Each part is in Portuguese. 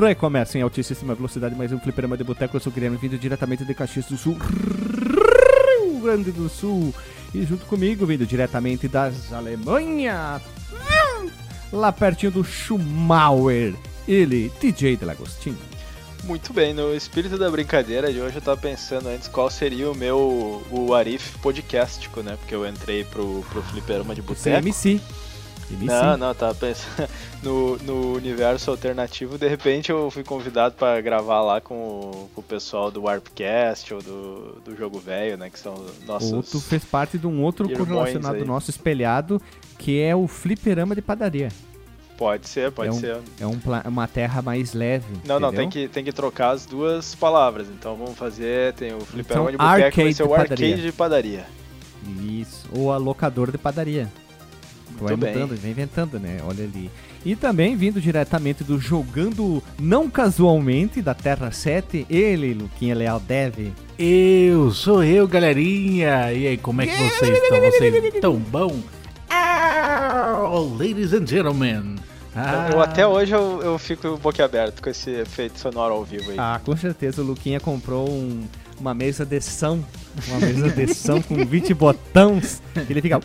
Recomeça em altíssima velocidade, mais um fliperama de boteco. Eu sou o Guilherme, vindo diretamente de Caxias do Sul, Rio Grande do Sul. E junto comigo, vindo diretamente das Alemanha, lá pertinho do Schumauer, ele, DJ Delagostinho. Muito bem, no espírito da brincadeira de hoje eu tava pensando antes qual seria o meu o Arif podcastico, né? Porque eu entrei pro, pro fliperama de Você é boteco. MC. Não, não, tava pensando no, no universo alternativo. De repente eu fui convidado pra gravar lá com o, com o pessoal do Warpcast ou do, do Jogo Velho, né? Que são nossos. Ou tu fez parte de um outro correlacionado aí. nosso espelhado, que é o fliperama de padaria. Pode ser, pode é um, ser. É um uma terra mais leve. Não, não, tem entendeu? que, tem que trocar as duas palavras. Então vamos fazer. Tem o fliperama Então, de boteco, vai arcade ser o arcade de padaria. Isso. Ou a locador de padaria. Tu vai Muito bem. mudando, vai inventando, né? Olha ali. E também vindo diretamente do Jogando Não Casualmente, da Terra 7, ele, Luquinha Leal Dev. Eu, sou eu, galerinha! E aí, como é que vocês estão? Vocês estão bom? Oh, ladies and gentlemen! Ah, Eu, até hoje eu, eu fico boquiaberto com esse efeito sonoro ao vivo aí. Ah, com certeza o Luquinha comprou um- uma mesa de som. Uma mesa de som com 20 botões. Ele fica.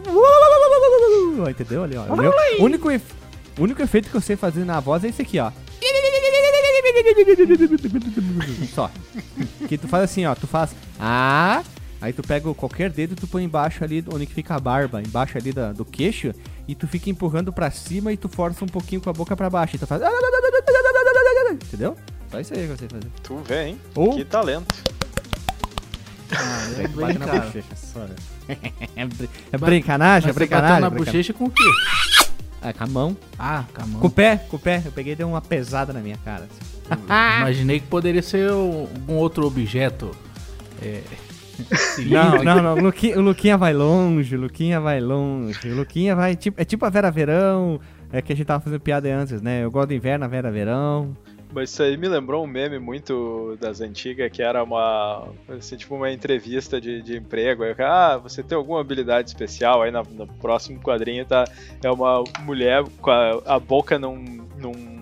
Entendeu? Ali, ó. O meu único, ef- o único efeito que eu sei fazer na voz é esse aqui, ó. Só. Que tu faz assim, ó. Tu faz. Ah. Aí tu pega qualquer dedo e tu põe embaixo ali onde que fica a barba, embaixo ali da- do queixo, e tu fica empurrando pra cima e tu força um pouquinho com a boca pra baixo. E tu faz. Entendeu? Só isso aí que eu sei fazer. Tu vê, hein? Ou- Que talento. é Bate bem, na cara. bochecha, só, né? É brin- é brincanagem, é Mas brincanagem. na bochecha com o quê? Ah, com a mão. Ah, com a mão. Com o pé, com o pé. Eu peguei e dei uma pesada na minha cara. Imaginei que poderia ser um- algum outro objeto. É, Não, não, não. O Luquinha, o Luquinha vai longe, o Luquinha vai longe. O Luquinha vai. Tipo, é tipo a Vera Verão. É que a gente tava fazendo piada antes, né? Eu gosto do inverno, a Vera Verão. Mas isso aí me lembrou um meme muito das antigas, que era uma. Assim, tipo uma entrevista de, de emprego. Aí, ah, você tem alguma habilidade especial? Aí na- no próximo quadrinho tá. É uma mulher com a, a boca num. num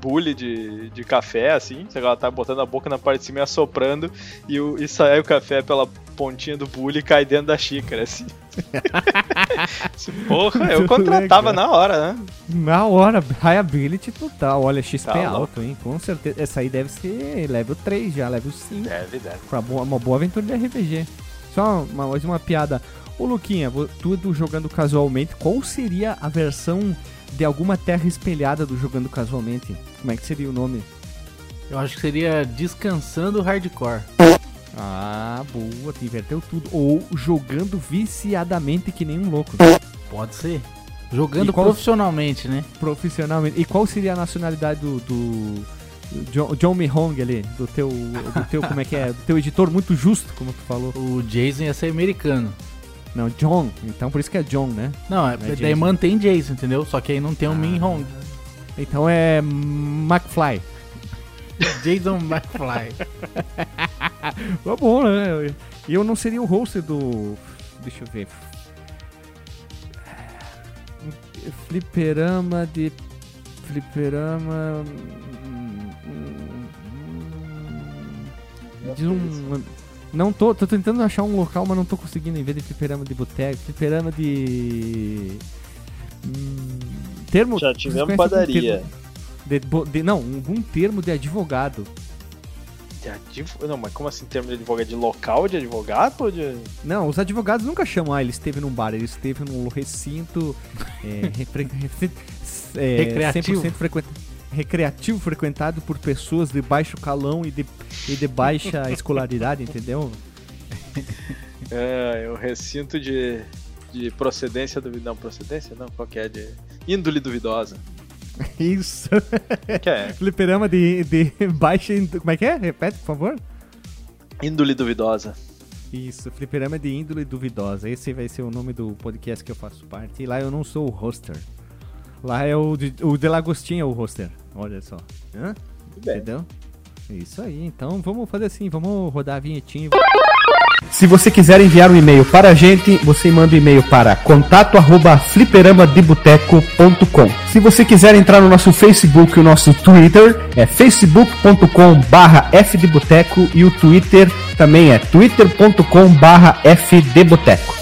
bule de, de café, assim, ela tá botando a boca na parte de cima e assoprando, e, o, e sai o café pela pontinha do bule cai dentro da xícara, assim. Porra, eu contratava na hora, né? Na hora, high ability total. Olha, XP Tá alto, hein? Com certeza. Essa aí deve ser level 3 já, level 5. Deve, deve. Pra boa- uma boa aventura de RPG. Só uma, mais uma piada. Ô Luquinha, vo- tu do jogando casualmente, qual seria a versão de alguma terra espelhada do jogando casualmente? Como é que seria o nome? Eu acho que seria Descansando Hardcore. Ah, boa, tu inverteu tudo. Ou jogando viciadamente que nem um louco. Pode ser. Jogando qual- profissionalmente, né? Profissionalmente. E qual seria a nacionalidade do. do John, John Mihong ali, do teu, do teu, como é que é, do teu editor muito justo, como tu falou. O Jason ia ser americano. Não, John, então por isso que é John, né? Não, é, Não é daí mantém Jason, entendeu? Só que aí não tem o Ah. Min Hong. Então é McFly. Jason McFly. Tá bom, né? E eu não seria o host do. Deixa eu ver. Fliperama de. Fliperama. Diz um. Não tô. Tô tentando achar um local, mas não tô conseguindo em vez de fliperama de boteco. Fliperama de. Hum, termo. Já tivemos padaria. termo De, de- não, algum termo de advogado. De advo- Não, mas como assim, termo de advogado? De local de advogado de. Não, os advogados nunca chamam, ah, ele esteve num bar, ele esteve num recinto é, refre- é, Recreativo. 100% frequenta- recreativo frequentado por pessoas de baixo calão e de, e de baixa escolaridade, entendeu? É, o recinto de, de procedência duvidosa. Não, procedência não, qual que é? De índole duvidosa. Isso. Que é? Fliperama de, de baixa. Como é que é? Repete, por favor. Índole duvidosa. Isso, fliperama de índole duvidosa. Esse vai ser o nome do podcast que eu faço parte. E lá eu não sou o hoster. Lá é o, de- o Delagostinho é o hoster. Olha só. Hã? Muito bem. Entendeu? Isso aí, então vamos fazer assim, vamos rodar a vinhetinha. Se você quiser enviar um e-mail para a gente, você manda um e-mail para contato@fliperamadeboteco.com. Se você quiser entrar no nosso Facebook e o nosso Twitter, é facebook.com/fdeboteco e o Twitter também é twitter.com/fdeboteco.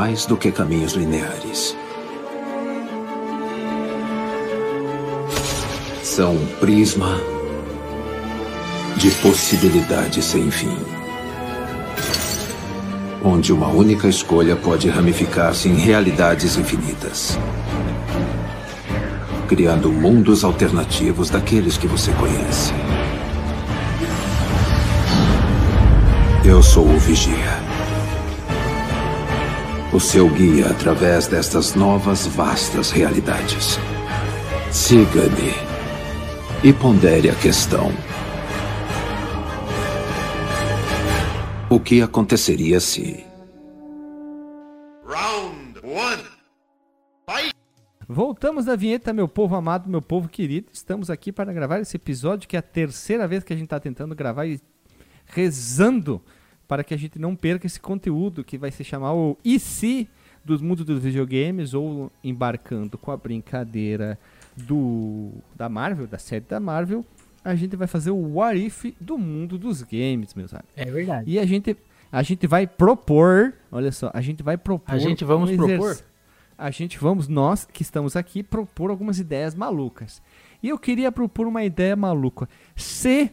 Mais do que caminhos lineares. São um prisma de possibilidades sem fim. Onde uma única escolha pode ramificar-se em realidades infinitas criando mundos alternativos daqueles que você conhece. Eu sou o Vigia. O seu guia através destas novas vastas realidades. Siga-me e pondere a questão. O que aconteceria se. Voltamos da vinheta, meu povo amado, meu povo querido. Estamos aqui para gravar esse episódio, que é a terceira vez que a gente está tentando gravar e rezando para que a gente não perca esse conteúdo que vai se chamar o E se dos mundos dos videogames ou embarcando com a brincadeira do da Marvel, da série da Marvel, a gente vai fazer o What If do mundo dos games, meus amigos. É verdade. E a gente a gente vai propor, olha só, a gente vai propor A gente vamos um propor? a gente vamos, nós que estamos aqui, propor algumas ideias malucas. E eu queria propor uma ideia maluca. Se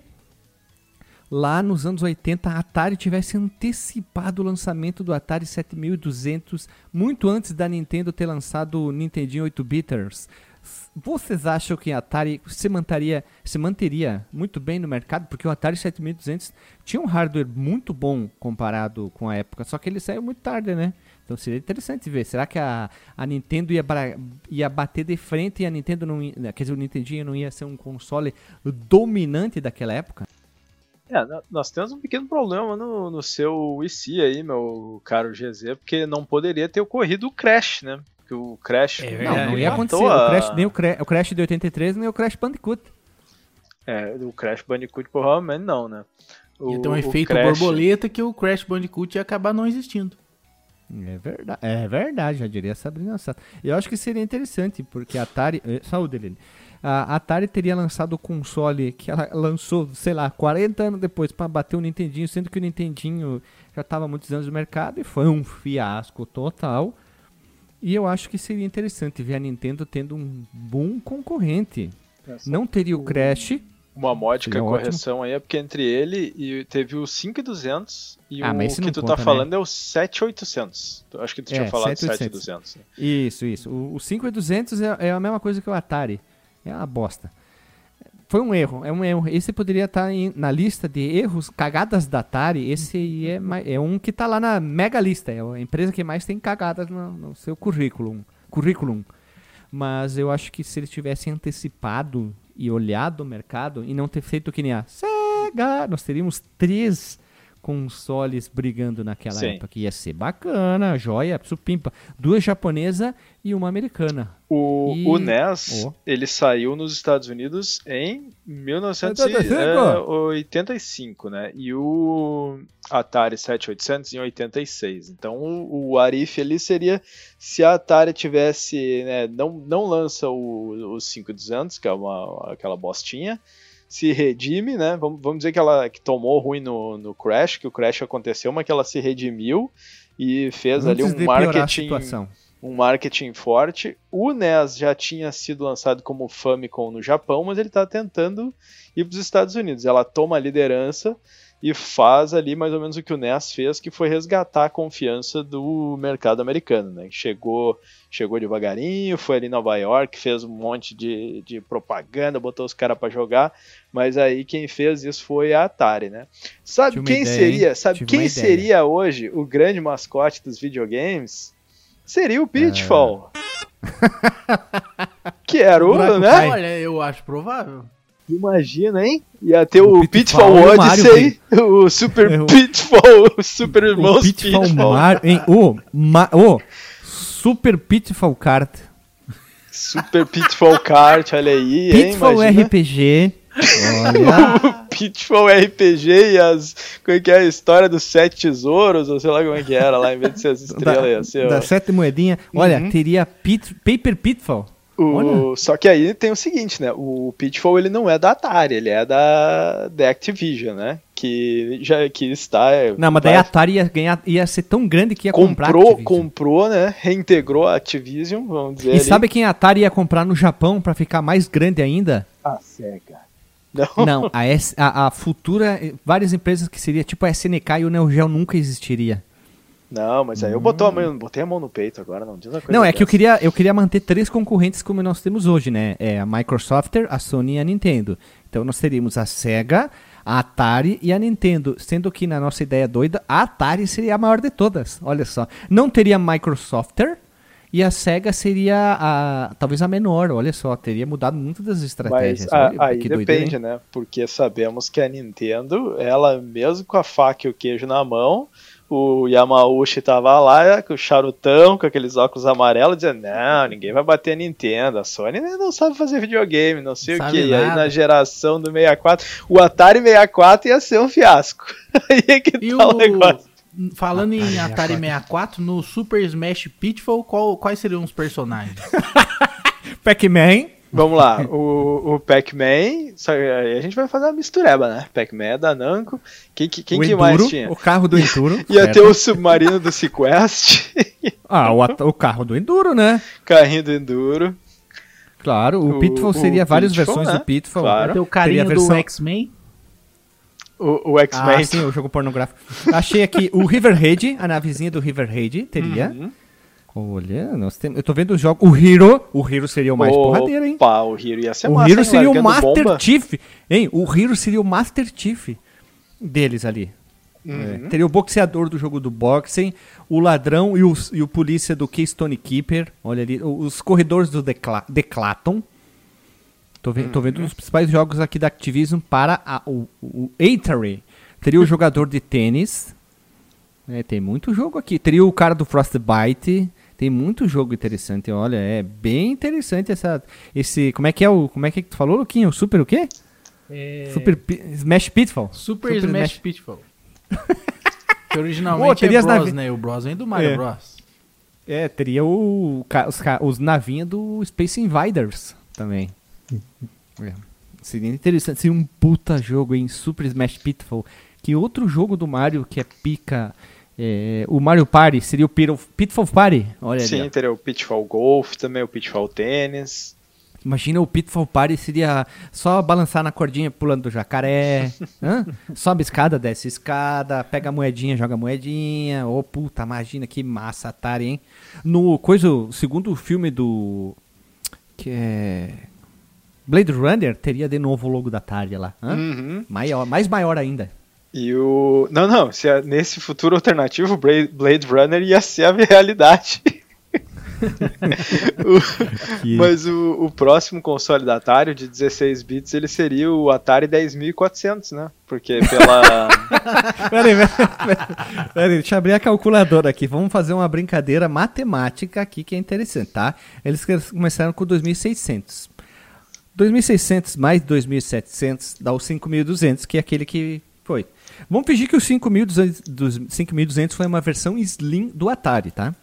lá nos anos 80 a Atari tivesse antecipado o lançamento do Atari 7200 muito antes da Nintendo ter lançado o Nintendinho 8-biters, vocês acham que a Atari se manteria, se manteria muito bem no mercado? Porque o Atari 7200 tinha um hardware muito bom comparado com a época, só que ele saiu muito tarde, né? Então seria interessante ver. Será que a, a Nintendo ia, ia bater de frente e a Nintendo não ia, quer dizer, o Nintendinho não ia ser um console dominante daquela época? É, nós temos um pequeno problema no, no seu IC aí, meu caro GZ, porque não poderia ter ocorrido o Crash, né? Porque o Crash. É Não, não ia acontecer. a- O Crash, nem o, Cra- o Crash de 83, nem o Crash Bandicoot. É, o Crash Bandicoot provavelmente não, né? O, Ia ter um o efeito Crash- borboleta que o Crash Bandicoot ia acabar não existindo. É verdade, é verdade, já diria a Sabrina Sato. Eu acho que seria interessante, porque a Atari. eh, Saúde, Helene. A Atari teria lançado o console que ela lançou, sei lá, 40 anos depois para bater o Nintendinho, sendo que o Nintendinho já estava há muitos anos no mercado e foi um fiasco total. E eu acho que seria interessante ver a Nintendo tendo um bom concorrente. Não teria o Crash. Uma módica Seria ótimo. correção aí é porque entre ele e teve o 5200 e Ah, o que tu conta, tá né? falando é o 7800. Eu Acho que tu É, tinha falado 7800. 7200. né? Isso, isso. O, o 5200 é, é a mesma coisa que o Atari. É uma bosta. Foi um erro, é um erro. Esse poderia estar em- na lista de erros, cagadas da Atari. Esse é, é um que tá lá na mega lista. É a empresa que mais tem cagadas no, no seu currículo. currículum. Mas eu acho que se eles tivessem antecipado e olhado o mercado e não ter feito que nem a Sega, nós teríamos três consoles brigando naquela Sim. época. Que ia ser bacana, joia, supimpa. Duas japonesas e uma americana. O, E- o NES, Ó. ele saiu nos Estados Unidos em 85? 1985, né? E o Atari 7800 em 86. Então o, o Arif ali seria se a Atari tivesse, né, não, não lança o, o 5200, que é uma, aquela bostinha, se redime, né? Vamos, vamos dizer que ela que tomou ruim no, no Crash, que o Crash aconteceu, mas que ela se redimiu e fez ali Antes um de piorar a marketing um marketing forte. O NES já tinha sido lançado como Famicom no Japão, mas ele está tentando ir para os Estados Unidos. Ela toma a liderança e faz ali mais ou menos o que o NES fez, que foi resgatar a confiança do mercado americano, né? Chegou, chegou devagarinho, foi ali em Nova York, fez um monte de, de propaganda, botou os caras para jogar, mas aí quem fez isso foi a Atari, né? Sabe quem ideia, seria, sabe quem seria hoje o grande mascote dos videogames? Seria o Pitfall. Ah. que era o, né? Olha, eu acho provável. Imagina, hein? Ia ter o, o Pitfall, Pitfall Odyssey, o, o Super é, Pitfall, o Super Irmãos o Pitfall. Pitfall. Mario, hein? O, ma, o Super Pitfall Kart. Super Pitfall Kart, olha aí, Pitfall hein? RPG. Olha. o Pitfall RPG e as. Como é que é a história dos sete tesouros, ou sei lá como é que era lá, em vez de ser as estrelas, da, ia ser. Da sete moedinhas. Olha, uhum. teria Pit, Paper Pitfall. O, só que aí tem o seguinte, né? O Pitfall ele não é da Atari, ele é da, da Activision, né? Que já que está. É, não, mas daí a Atari ia, ganhar, ia ser tão grande que ia comprou, comprar. Comprou, né? Reintegrou a Activision, vamos dizer. E ali. sabe quem a Atari ia comprar no Japão para ficar mais grande ainda? A Sega. Não, não a, S, a, a, futura. Várias empresas que seria tipo a SNK e o Neo Geo nunca existiria. Não, mas aí eu botou a mão, botei a mão no peito agora, não diz a coisa. Não, é que eu queria, eu queria manter três concorrentes como nós temos hoje, né? É a Microsoft, a Sony e a Nintendo. Então nós teríamos a Sega, a Atari e a Nintendo. Sendo que na nossa ideia doida, a Atari seria a maior de todas. Olha só. Não teria a Microsoft e a SEGA seria a, talvez a menor, olha só, teria mudado muito das estratégias. Mas, a, aí depende, doideira, né? Porque sabemos que a Nintendo, ela mesmo com a faca e o queijo na mão, o Yamauchi tava lá com o charutão, com aqueles óculos amarelos, dizendo: Não, ninguém vai bater a Nintendo. A Sony não sabe fazer videogame, não sei não o que. E aí na geração do 64, o Atari 64 ia ser um fiasco. aí é que e tá o... o negócio. Falando em Atari 64, no Super Smash Pitfall, qual, quais seriam os personagens? Pac-Man. Vamos lá, o, o Pac-Man, a gente vai fazer uma mistureba, né? Pac-Man da Namco. Quem, quem, que mais tinha? O carro do Enduro. Ia certo. ter o submarino do Sequest. ah, o, o carro do Enduro, né? Carrinho do Enduro. Claro, o, o Pitfall seria o várias Pitfall, versões né? do Pitfall. Claro. Ter o carinho versão... do X-Men. O, o X-Men. Ah, sim, o jogo pornográfico. Achei aqui o Riverhead, a navezinha do Riverhead teria. Uhum. Olha, nós temos, eu tô vendo o jogo. O Hero, o Hero seria o mais Opa, porradeiro, hein? o Hero ia ser O massa, seria o Master bomba. Chief, hein? O Hero seria o Master Chief deles ali. Uhum. É. Teria o boxeador do jogo do boxing, o ladrão e o, e o polícia do Keystone Keeper. Olha ali, os corredores do Decla Declaton. Tô, ve uhum. tô vendo os principais jogos aqui da Activision para a, o, o Atari. Teria o jogador de tênis. É, tem muito jogo aqui. Teria o cara do Frostbite. Tem muito jogo interessante, olha, é bem interessante essa esse, como é que é o, como é que tu falou, Luquinho? Super o quê? É... Super Smash Pitfall. Super, Super Smash, Smash Pitfall. que originalmente oh, é Bros, né? O Bros vem do Mario é. Bros. É, teria o, os, os navinhos do Space Invaders também. é. Seria interessante, seria um puta jogo em Super Smash Pitfall. Que outro jogo do Mario que é pica é, o Mario Party seria o Pitfall Party? Olha Sim, ali, teria o Pitfall Golf também, o Pitfall Tênis. Imagina o Pitfall Party seria só balançar na cordinha pulando do jacaré. Sobe escada, desce escada, pega a moedinha, joga moedinha. Ô oh, puta, imagina que massa Atari, hein? No coisa, segundo filme do. Que é. Blade Runner teria de novo o logo da Atari lá. Uhum. Maior, mais maior ainda. E o. Não, não, se é nesse futuro alternativo, o Blade Runner ia ser a realidade. o... Mas o, o, próximo console da Atari, de 16 bits, ele seria o Atari 10400, né? Porque pela. peraí, peraí, peraí, deixa eu abrir a calculadora aqui. Vamos fazer uma brincadeira matemática aqui que é interessante, tá? Eles começaram com 2600. 2600 mais 2700 dá o 5200, que é aquele que. Vamos fingir que o 5200 foi uma versão Slim do Atari, tá?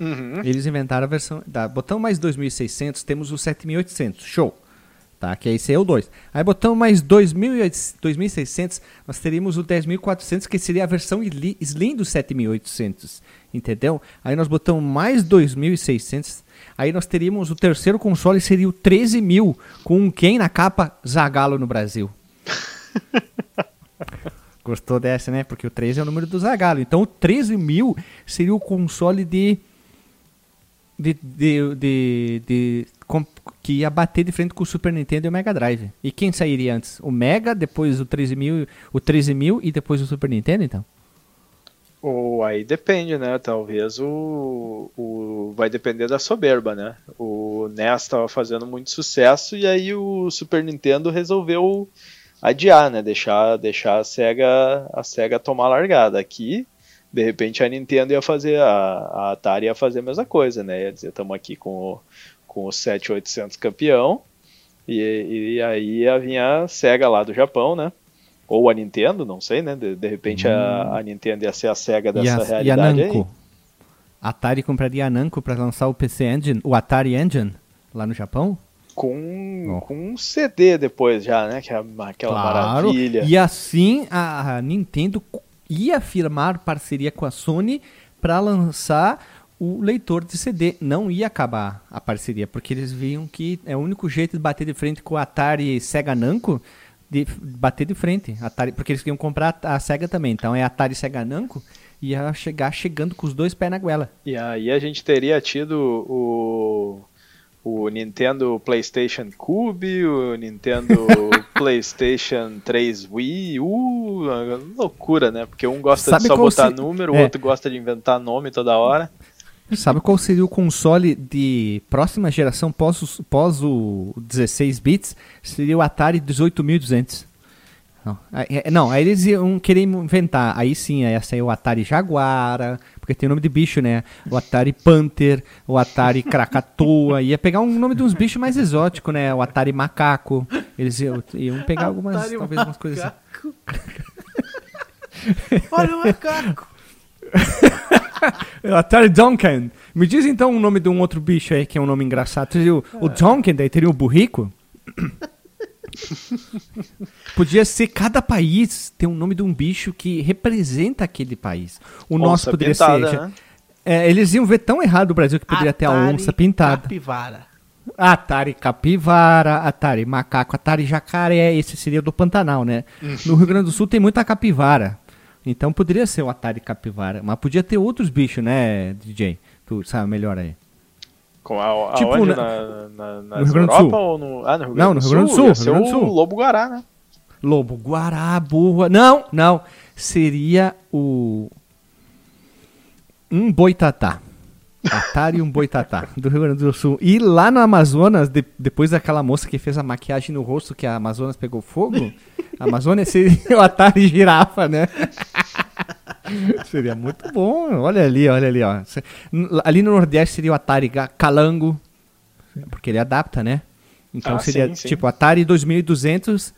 Uhum. Eles inventaram a versão. Tá, botão mais 2600, temos o 7800. Show. Tá, que esse é o 2. Aí botamos mais 2600, nós teríamos o 10400, que seria a versão Slim do 7800. Entendeu? Aí nós botamos mais 2600. Aí nós teríamos o terceiro console, seria o 13000, com quem na capa? Zagalo no Brasil. Gostou dessa, né? Porque o 13 é o número do Zagalo. Então o 13 mil seria o console de. de, de, de, de com, que ia bater de frente com o Super Nintendo e o Mega Drive. E quem sairia antes? O Mega, depois o 13 mil, o 13 mil e depois o Super Nintendo, então? Ou aí depende, né? Talvez o, o vai depender da soberba, né? O NES estava fazendo muito sucesso e aí o Super Nintendo resolveu adiar, né? Deixar, deixar a Sega a Sega tomar a largada. Aqui, de repente a Nintendo ia fazer a, a Atari ia fazer a mesma coisa, né? Ia dizer, estamos aqui com o, com o 7800 campeão e, e aí ia vir a Sega lá do Japão, né? Ou a Nintendo, não sei, né? De, de repente hum. a, a, Nintendo ia ser a SEGA dessa e a, realidade e a Namco? Aí. Atari compraria a Namco para lançar o PC Engine, o Atari Engine, lá no Japão? Com, oh. com um CD depois já, né? Que é aquela claro. maravilha. E assim a, Nintendo ia firmar parceria com a Sony para lançar o leitor de CD. Não ia acabar a parceria, porque eles viam que é o único jeito de bater de frente com o Atari Sega Namco de bater de frente. Atari, porque eles queriam comprar a SEGA também. Então é Atari Sega Namco ia chegar chegando com os dois pés na goela. E aí a gente teria tido o, o Nintendo PlayStation Cube, o Nintendo PlayStation 3 Wii, loucura, né? Porque um gosta Sabe de só botar se... número, o é. outro gosta de inventar nome toda hora. Sabe qual seria o console de próxima geração pós, pós o 16 bits? Seria o Atari 18200. Não, é, não, aí eles iam querer inventar. Aí sim, ia sair o Atari Jaguara, porque tem o nome de bicho, né? O Atari Panther, o Atari Krakatoa. Ia pegar um nome de uns bichos mais exóticos, né? O Atari Macaco. Eles iam, iam pegar algumas, Atari talvez umas coisas assim. Olha o macaco! Atari Duncan. Me diz então o nome de um outro bicho aí que é um nome engraçado. O, o Duncan, daí teria o burrico? Podia ser cada país ter um nome de um bicho que representa aquele país. O onça nosso poderia pintada, ser. Né? É, eles iam ver tão errado o Brasil que poderia Atari ter a onça pintada. Capivara. Atari capivara, Atari macaco, Atari jacaré, esse seria do Pantanal, né? Hum. No Rio Grande do Sul tem muita capivara. Então poderia ser o Atari Capivara, mas podia ter outros bichos, né, DJ? Tu sabe melhor aí. Com a, tipo, aonde? Na, na, na, no Rio Grande do Sul? Ou no, ah, no Rio Grande não, no Rio Grande do Sul. Sul. Rio Grande do Sul. o Lobo Guará, né? Lobo Guará, burra. Não, não. Seria o. Um boitatá. Atari um boitatá, do Rio Grande do Sul. E lá no Amazonas, de, depois daquela moça que fez a maquiagem no rosto que a Amazonas pegou fogo, a Amazônia seria o Atari girafa, né? seria muito bom. Olha ali, olha ali, ó. Ali no Nordeste seria o Atari Calango, porque ele adapta, né? Então ah, seria sim, sim. tipo Atari 2200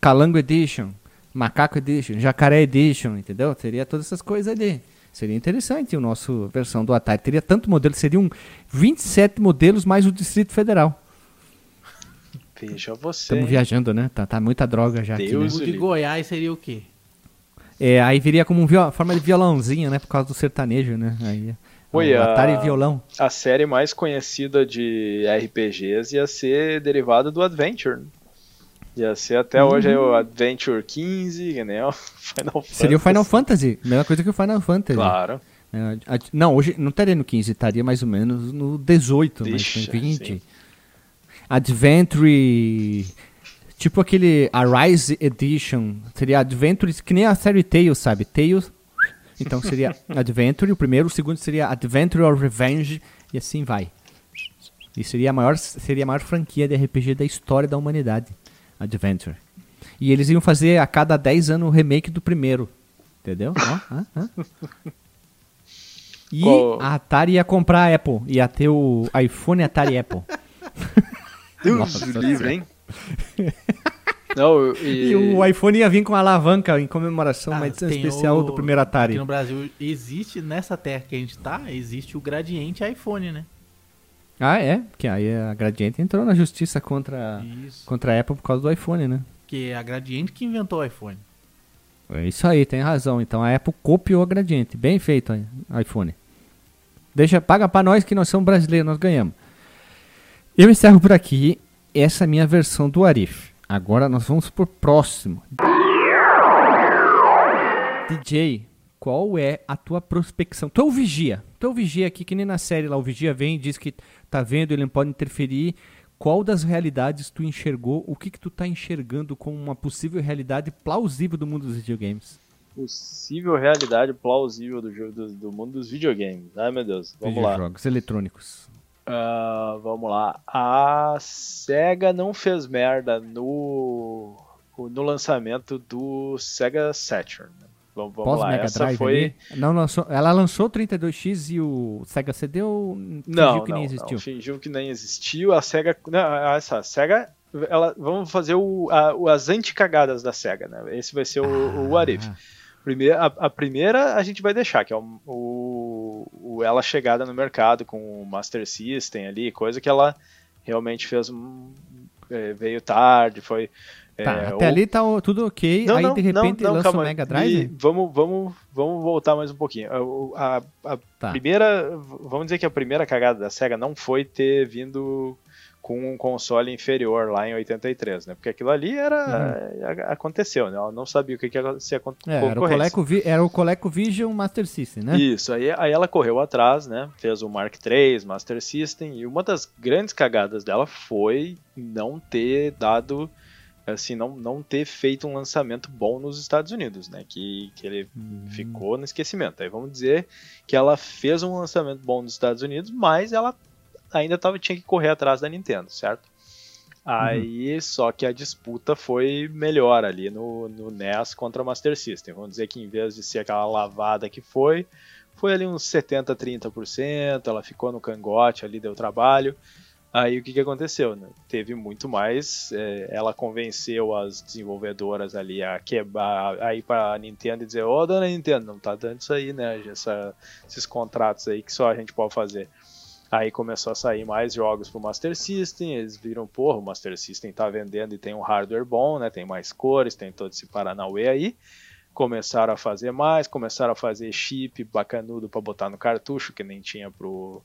Calango Edition, Macaco Edition, Jacaré Edition, entendeu? Teria todas essas coisas ali. Seria interessante o nosso versão do Atari. Teria tanto modelo, seriam 27 modelos mais o Distrito Federal. Veja você. Estamos viajando, né? Tá, tá muita droga já Deus aqui. Né? O de Goiás seria o quê? É, aí viria como uma forma de violãozinho, né? Por causa do sertanejo, né? Aí, Oi, a, Atari violão. A série mais conhecida de RPGs ia ser derivada do Adventure. Ia ser até uhum. hoje o Adventure 15, né? O Final Fantasy. Seria o Final Fantasy, mesma coisa que o Final Fantasy. Claro. É, não, hoje não estaria no 15, estaria mais ou menos no 18, Deixa, mas 20. Sim. Adventure. Tipo aquele Arise Edition. Seria Adventure, que nem a série Tales, sabe? Tales. Então seria Adventure, o primeiro, o segundo seria Adventure or Revenge, e assim vai. E seria a maior, seria a maior franquia de RPG da história da humanidade. Adventure. E eles iam fazer a cada 10 anos o remake do primeiro. Entendeu? E Qual? a Atari ia comprar a Apple. Ia ter o iPhone Atari Apple. Deus Nossa, livre, hein? Não, e... e... o iPhone ia vir com alavanca em comemoração, ah, uma edição especial o... do primeiro Atari. Aqui no Brasil existe, nessa terra que a gente tá, existe o gradiente iPhone, né? Ah, é? Que aí a Gradiente entrou na justiça contra, contra a Apple por causa do iPhone, né? Que é a Gradiente que inventou o iPhone. É isso aí, tem razão. Então a Apple copiou a Gradiente. Bem feito, iPhone. Deixa, paga para nós que nós somos brasileiros, nós ganhamos. Eu encerro por aqui essa é minha versão do Arif. Agora nós vamos pro próximo. DJ, qual é a tua prospecção? Tu é o vigia. Tu é o vigia aqui, que nem na série lá. O vigia vem e diz que tá vendo, ele não pode interferir. Qual das realidades tu enxergou? O que que tu tá enxergando como uma possível realidade plausível do mundo dos videogames? Possível realidade plausível do, jogo, do, do mundo dos videogames. Ai meu Deus, vamos lá. Jogos eletrônicos. Ah, vamos lá. A SEGA não fez merda no, no lançamento do SEGA Saturn. Vamos, vamos Pós lá. Mega Essa Drive foi. ali? Não lançou, ela lançou o 32X e o Sega CD ou fingiu Não, que não, nem existiu? não, fingiu que nem existiu. A SEGA. Não, essa, a SEGA. Ela, vamos fazer o, a- as anticagadas da SEGA, né? Esse vai ser o, o What If. Primeira, a, a primeira a gente vai deixar, que é o, o, o- ela chegada no mercado com o Master System ali, coisa que ela realmente fez um, é, veio tarde, foi. Tá, é, até ou- ali tá tudo ok, Não, aí não, de repente não, lança o. Mega Drive? vamos, vamos, vamos voltar mais um pouquinho. A, o- a- a Tá. primeira, vamos dizer que a primeira cagada da Sega não foi ter vindo com um console inferior lá em 83, né? Porque aquilo ali era a- aconteceu, né? Ela não sabia o que, que ia se acontecer. É, era, o ColecoVi- era o ColecoVision Master System, né? Isso, aí, aí ela correu atrás, né? Fez o Mark III, Master System, e uma das grandes cagadas dela foi não ter dado, assim, não, não ter feito um lançamento bom nos Estados Unidos, né? Que, que ele ficou no esquecimento. Aí vamos dizer que ela fez um lançamento bom nos Estados Unidos, mas ela ainda tava, tinha que correr atrás da Nintendo, certo? Aí, só que a disputa foi melhor ali no, no NES contra o Master System. Vamos dizer que em vez de ser aquela lavada que foi, foi ali uns 70, 30%, ela ficou no cangote ali, deu trabalho. Aí o que, que aconteceu? Né? Teve muito mais. é, ela convenceu as desenvolvedoras ali a quebrar, a ir pra Nintendo e dizer: Ô dona Nintendo, não tá dando isso aí, né? Essa- esses contratos aí que só a gente pode fazer. Aí começou a sair mais jogos pro Master System, eles viram, porra, o Master System tá vendendo e tem um hardware bom, né? Tem mais cores, tem todo esse Paranauê aí. Começaram a fazer mais, começaram a fazer chip bacanudo pra botar no cartucho, que nem tinha pro,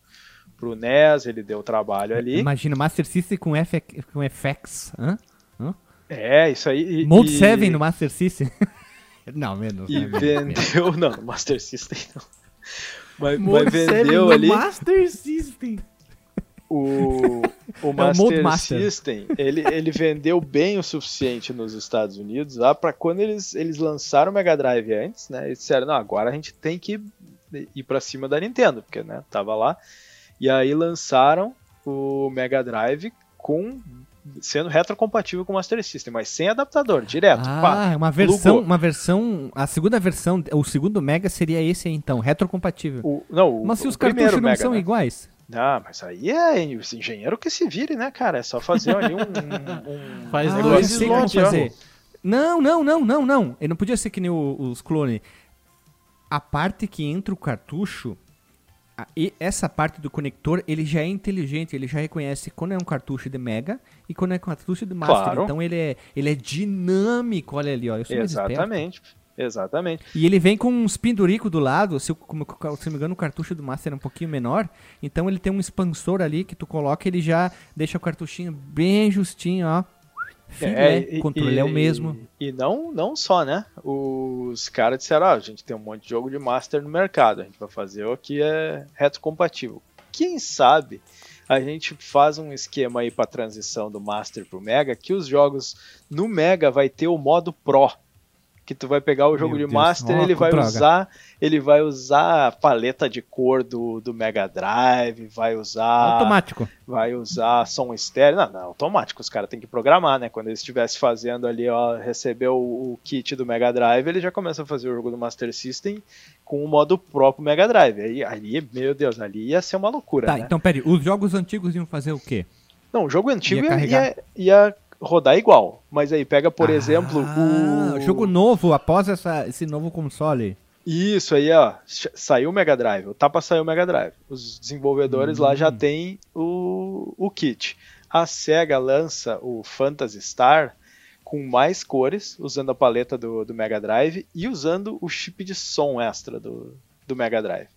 pro NES, ele deu trabalho ali. Imagina, Master System com, F, com FX. Hã? É, isso aí. E, Mode e, 7 no Master System. não, menos. E né? vendeu. Não, no Master System não. Mas, mas 7 vendeu ali. Master System. o, o É Mode Master Master. System, ele, ele vendeu bem o suficiente nos Estados Unidos lá para quando eles, eles lançaram o Mega Drive antes, né? Eles disseram, não, agora a gente tem que ir para cima da Nintendo, porque, né, tava lá. E aí lançaram o Mega Drive com sendo retrocompatível com o Master System, mas sem adaptador, direto. pá, Ah, uma versão, plugou. uma versão, a segunda versão, o segundo Mega seria esse aí então, retrocompatível. O, não, o, Mas se os cartuchos não Mega, são né? iguais? Ah, mas aí é esse engenheiro que se vire, né, cara? É só fazer ali um. um, um Faz Ah, dois eu sei como slots, fazer. Não, não, não, não, não. Ele não podia ser que nem o- os clones. A parte que entra o cartucho, e essa parte do conector, ele já é inteligente, ele já reconhece quando é um cartucho de Mega e quando é um cartucho de Master. Claro. Então ele é, ele é dinâmico, olha ali, ó. Eu sou. Exatamente. Exatamente. E ele vem com uns penduricos do lado, se, como, se não me engano o cartucho do Master é um pouquinho menor, então ele tem um expansor ali que tu coloca ele já deixa o cartuchinho bem justinho, ó. Filé, e- controle e- é o mesmo. E não, não só, né? Os caras disseram, ah, a gente tem um monte de jogo de Master no mercado, a gente vai fazer o que é retrocompatível. Quem sabe a gente faz um esquema aí para transição do Master pro Mega, que os jogos no Mega vai ter o modo Pro. Que tu vai pegar o jogo Meu de Deus, Master, ele vai droga. usar, ele vai usar a paleta de cor do, do Mega Drive, vai usar Automático. vai usar som estéreo. Não, não, automático, os caras têm que programar, né? Quando eles estivessem fazendo ali, ó, recebeu o, o kit do Mega Drive, ele já começa a fazer o jogo do Master System com o modo próprio Mega Drive. Aí, ali, meu Deus, ali ia ser uma loucura, Tá, né? então peraí, os jogos antigos iam fazer o quê? Não, o jogo antigo Ia ia, ia, ia rodar igual. Mas aí pega, por Ah, exemplo, o. jogo novo após essa, esse novo console. Isso aí, ó. Saiu o Mega Drive. Tá pra sair o Mega Drive. Os desenvolvedores lá Hum. já têm o, o kit. A SEGA lança o Phantasy Star com mais cores, usando a paleta do, do Mega Drive e usando o chip de som extra do, do Mega Drive.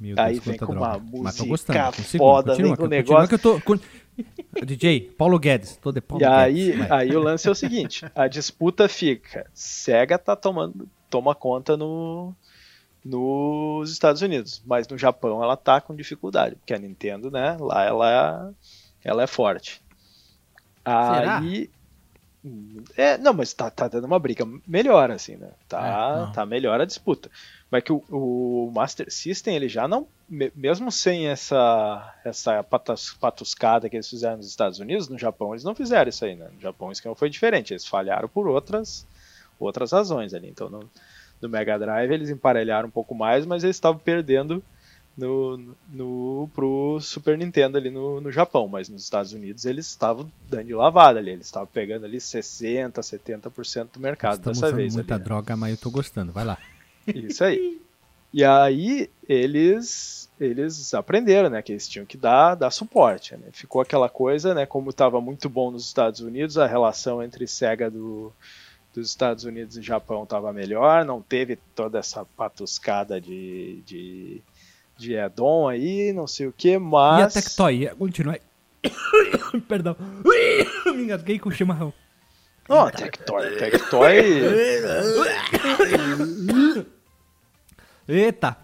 Meu Aí vem com droga. uma Mas tô música gostando, consigo, foda, continua, vem com o continua negócio. que eu tô... DJ, Paulo Guedes, tô de Paulo E aí, aí o lance é o seguinte: a disputa fica. Sega tá tomando toma conta no, nos Estados Unidos, mas no Japão ela tá com dificuldade, porque a Nintendo, né, lá ela, ela é forte. Aí. É, não, mas tá, tá dando uma briga melhor, assim, né? Tá, é, tá melhor a disputa. Mas que o, o, Master System, ele já não. Mesmo sem essa, essa patas, patuscada que eles fizeram nos Estados Unidos, no Japão eles não fizeram isso aí, né? No Japão o esquema foi diferente. Eles falharam por outras, outras razões ali. Então, no, no Mega Drive eles emparelharam um pouco mais, mas eles estavam perdendo no, no, pro Super Nintendo ali no, no Japão, mas nos Estados Unidos eles estavam dando de lavada ali, eles estavam pegando ali 60%, 70% do mercado Estamos dessa vez. muita ali, né? droga, mas eu tô gostando, vai lá. Isso aí. E aí eles eles aprenderam, né, que eles tinham que dar, dar suporte, né? Ficou aquela coisa, né, como estava muito bom nos Estados Unidos, a relação entre Sega do, dos Estados Unidos e Japão estava melhor, não teve toda essa patuscada de, de de Edon aí, não sei o que, mas. E a Tectoy, continua. Perdão. Me engasguei com o chimarrão. Ó, oh, Tectoy, Tectoy. Eita!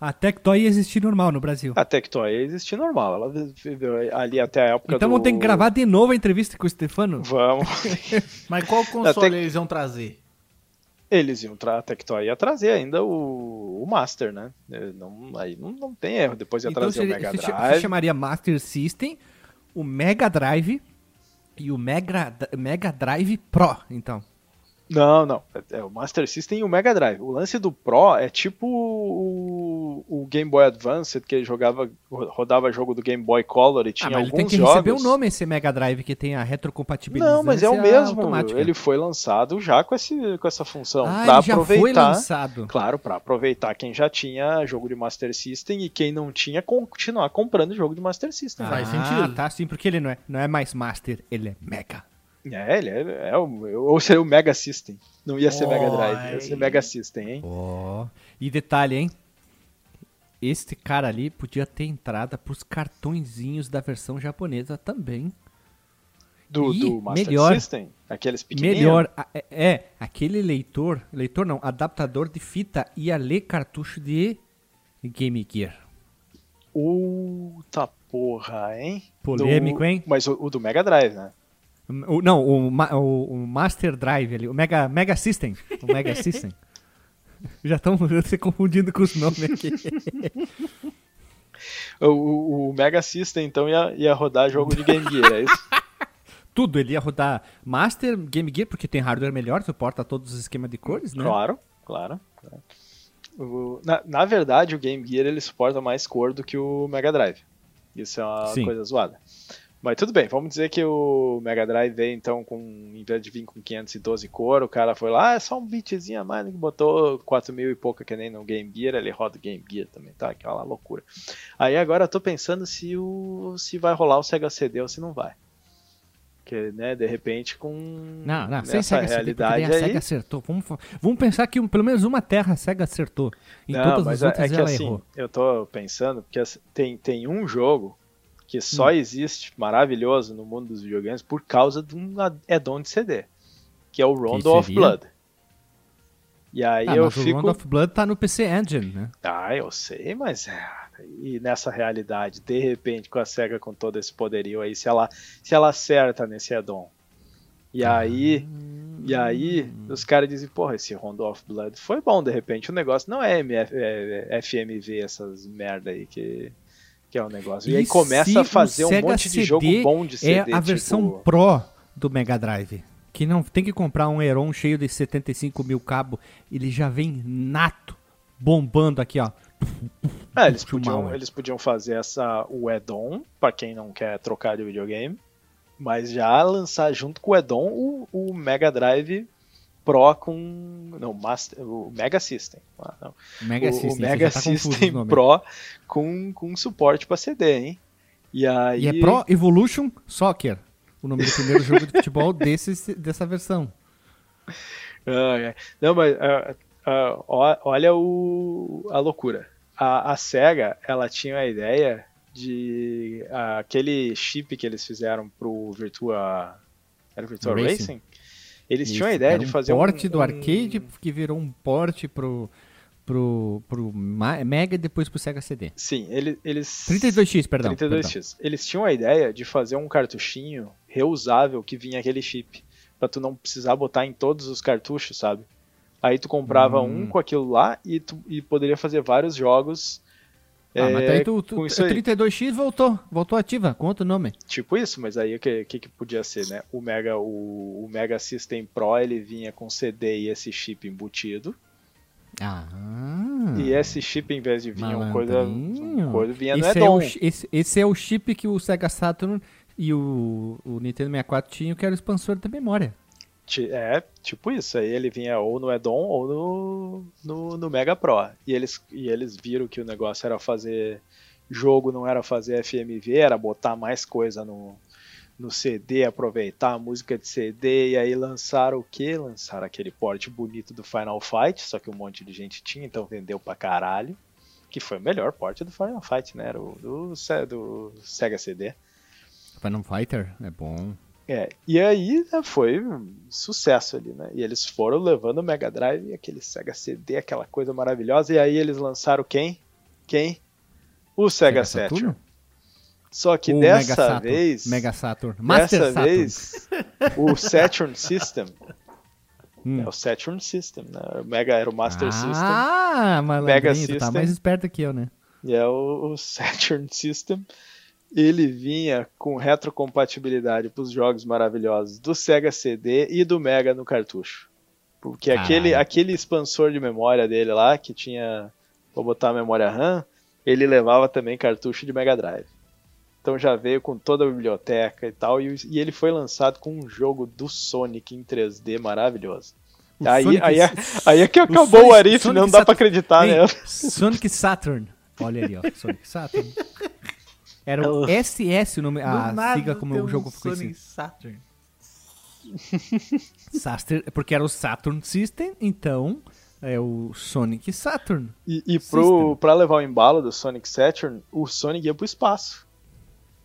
A Tectoy ia existir normal no Brasil. A Tectoy ia existir normal. Ela viveu ali até a época então do... vamos ter que gravar de novo a entrevista com o Stefano? Vamos. Mas qual console eles vão trazer? Eles iam tra a Tectoy ia trazer ainda o, o Master, né? Não, aí não, não tem erro. Depois ia então, trazer seria, o Mega Drive. Você chamaria Master System, o Mega Drive e o Mega, Mega Drive Pro, então. Não, não. É, é, o Master System e o Mega Drive. O lance do Pro é tipo o, o Game Boy Advance, que ele jogava, rodava jogo do Game Boy Color e tinha ah, mas alguns ele tem que jogos. receber o um nome esse Mega Drive que tem a retrocompatibilidade. Não, mas é o mesmo. Automática. Ele foi lançado já com, esse, com essa função. Ah, pra ele já aproveitar, foi lançado. Claro, para aproveitar quem já tinha jogo de Master System e quem não tinha continuar comprando jogo de Master System. Ah, faz sentido. tá, sim, porque ele não é, não é mais Master, ele é Mega. É, ele é, é o, ou seria o Mega System. Não ia ser oh, Mega Drive, ia ser Mega System, hein? Oh. E detalhe, hein? Este cara ali podia ter entrada pros cartõezinhos da versão japonesa também. Do, e do Master melhor, System? Aqueles pequenininhos? Melhor, é, é, aquele leitor, leitor não, adaptador de fita ia ler cartucho de Game Gear. Puta porra, hein? Polêmico, do, hein? Mas o, o do Mega Drive, né? O, não, o, o, o, Master Drive ali, o Mega, Mega System. O Mega System. Já estão se confundindo com os nomes aqui. o, o, Mega System, então, ia, ia rodar jogo de Game Gear, é isso? Tudo, ele ia rodar Master, Game Gear, porque tem hardware melhor, suporta todos os esquemas de cores, né? Claro, claro. Na, na verdade, o Game Gear ele suporta mais cor do que o Mega Drive. Isso é uma Sim. coisa zoada. Mas tudo bem, vamos dizer que o Mega Drive veio então com, em vez de vir com 512 cor, o cara foi lá, ah, é só um bitzinho a mais, que botou 4 mil e pouca que nem no Game Gear, ele roda o Game Gear também, tá? Aquela loucura. Aí agora eu tô pensando se, o, se vai rolar o Sega CD ou se não vai. Que, né, de repente com não, não, sem Sega realidade CD, a Sega acertou. Vamos, vamos pensar que pelo menos uma terra a Sega acertou. Em não, todas mas as é, outras é que assim, errou. eu tô pensando porque tem, tem um jogo que só hum. existe maravilhoso no mundo dos videogames por causa de um add-on de CD, que é o Rondo of Blood. E aí ah, eu fico. O Rondo of Blood tá no PC Engine, né? Ah, eu sei, mas é, e nessa realidade, de repente, com a SEGA com todo esse poderio aí, se ela, se ela acerta nesse add-on. E aí, e aí, hum. os caras dizem, porra, esse Rondo of Blood foi bom, de repente. O negócio não é, MF, é, é FMV, essas merda aí que que é o negócio. E, e aí começa a fazer um monte de jogo bom de CD. É a tipo... versão Pro do Mega Drive. Que não tem que comprar um Heron cheio de 75 mil cabo. Ele já vem nato, bombando aqui, ó. É, eles podiam, eles podiam fazer essa, o add-on, pra quem não quer trocar de videogame. Mas já lançar junto com o add-on o, o Mega Drive Pro com. Não, Master, o Mega System. Ah, não. Mega o, System, o Mega tá System Pro com, com suporte para CD, hein? E, aí... e é Pro Evolution Soccer, o nome do primeiro jogo de futebol desse, dessa versão. Não, mas uh, uh, olha o, a loucura. A, a SEGA, ela tinha a ideia de uh, aquele chip que eles fizeram pro Virtua. Era Virtua Racing? Racing? Eles tinham a Isso, ideia de um fazer porte um, do um- arcade que virou um porte pro, pro, pro Mega e depois pro Sega CD. Sim, ele- eles. 32X, perdão. 32x. Eles tinham a ideia de fazer um cartuchinho reusável que vinha aquele chip. Pra tu não precisar botar em todos os cartuchos, sabe? Aí tu comprava Hum. um com aquilo lá e, tu, e poderia fazer vários jogos. Ah, mas é, daí tu, tu, com isso aí. 32X voltou, voltou ativa, com outro nome. Tipo isso, mas aí o que, que, que podia ser, né? O Mega, o, o Mega System Pro ele vinha com CD e esse chip embutido. Ah. E esse chip, em vez de vir uma coisa, Malandrinho. coisa vinha no esse, é o, esse, esse é o chip que o Sega Saturn e o, o Nintendo 64 tinham, que era o expansor da memória. É, tipo isso. Aí ele vinha ou no Edom ou no, no, no Mega Pro. E eles, e eles viram que o negócio era fazer jogo, não era fazer FMV, era botar mais coisa no, no CD, aproveitar a música de CD. E aí lançaram o quê? Lançaram aquele porte bonito do Final Fight, só que um monte de gente tinha, então vendeu pra caralho. Que foi o melhor porte do Final Fight, né? Era o do, Se- do Sega CD. Final Fighter é bom. É, e aí né, foi um sucesso ali, né? E eles foram levando o Mega Drive, aquele Sega CD, aquela coisa maravilhosa, e aí eles lançaram quem? Quem? O Sega, Saturn. Saturn? Ssó que Mega dessa Saturn. vez, Mega Saturn. Master dessa Saturn. vez, o Saturn System, Hum. é o Saturn System, né? O Mega era o Master System, Ah, Mega malandrinho, tu tá System. mais esperto que eu, né? e é o, o Saturn System. Ele vinha com retrocompatibilidade para os jogos maravilhosos do Sega CD e do Mega no cartucho. Porque aquele, aquele expansor de memória dele lá, que tinha para botar a memória RAM, ele levava também cartucho de Mega Drive. Então já veio com toda a biblioteca e tal, e, e ele foi lançado com um jogo do Sonic em 3D maravilhoso. O Aí, Sonic- aí, é, aí é que acabou o, Sonic- Arif, Sonic não dá Sat- pra acreditar, Ei, né? Sonic Saturn. Olha ali, ó. Sonic Saturn. Era o SS o nome, a nada sigla como o um jogo ficou Sonic assim. Saturn. Saturn, porque era o Saturn System, então é o Sonic Saturn. E, e System. pro, pra levar o embalo do Sonic Saturn, o Sonic ia pro espaço.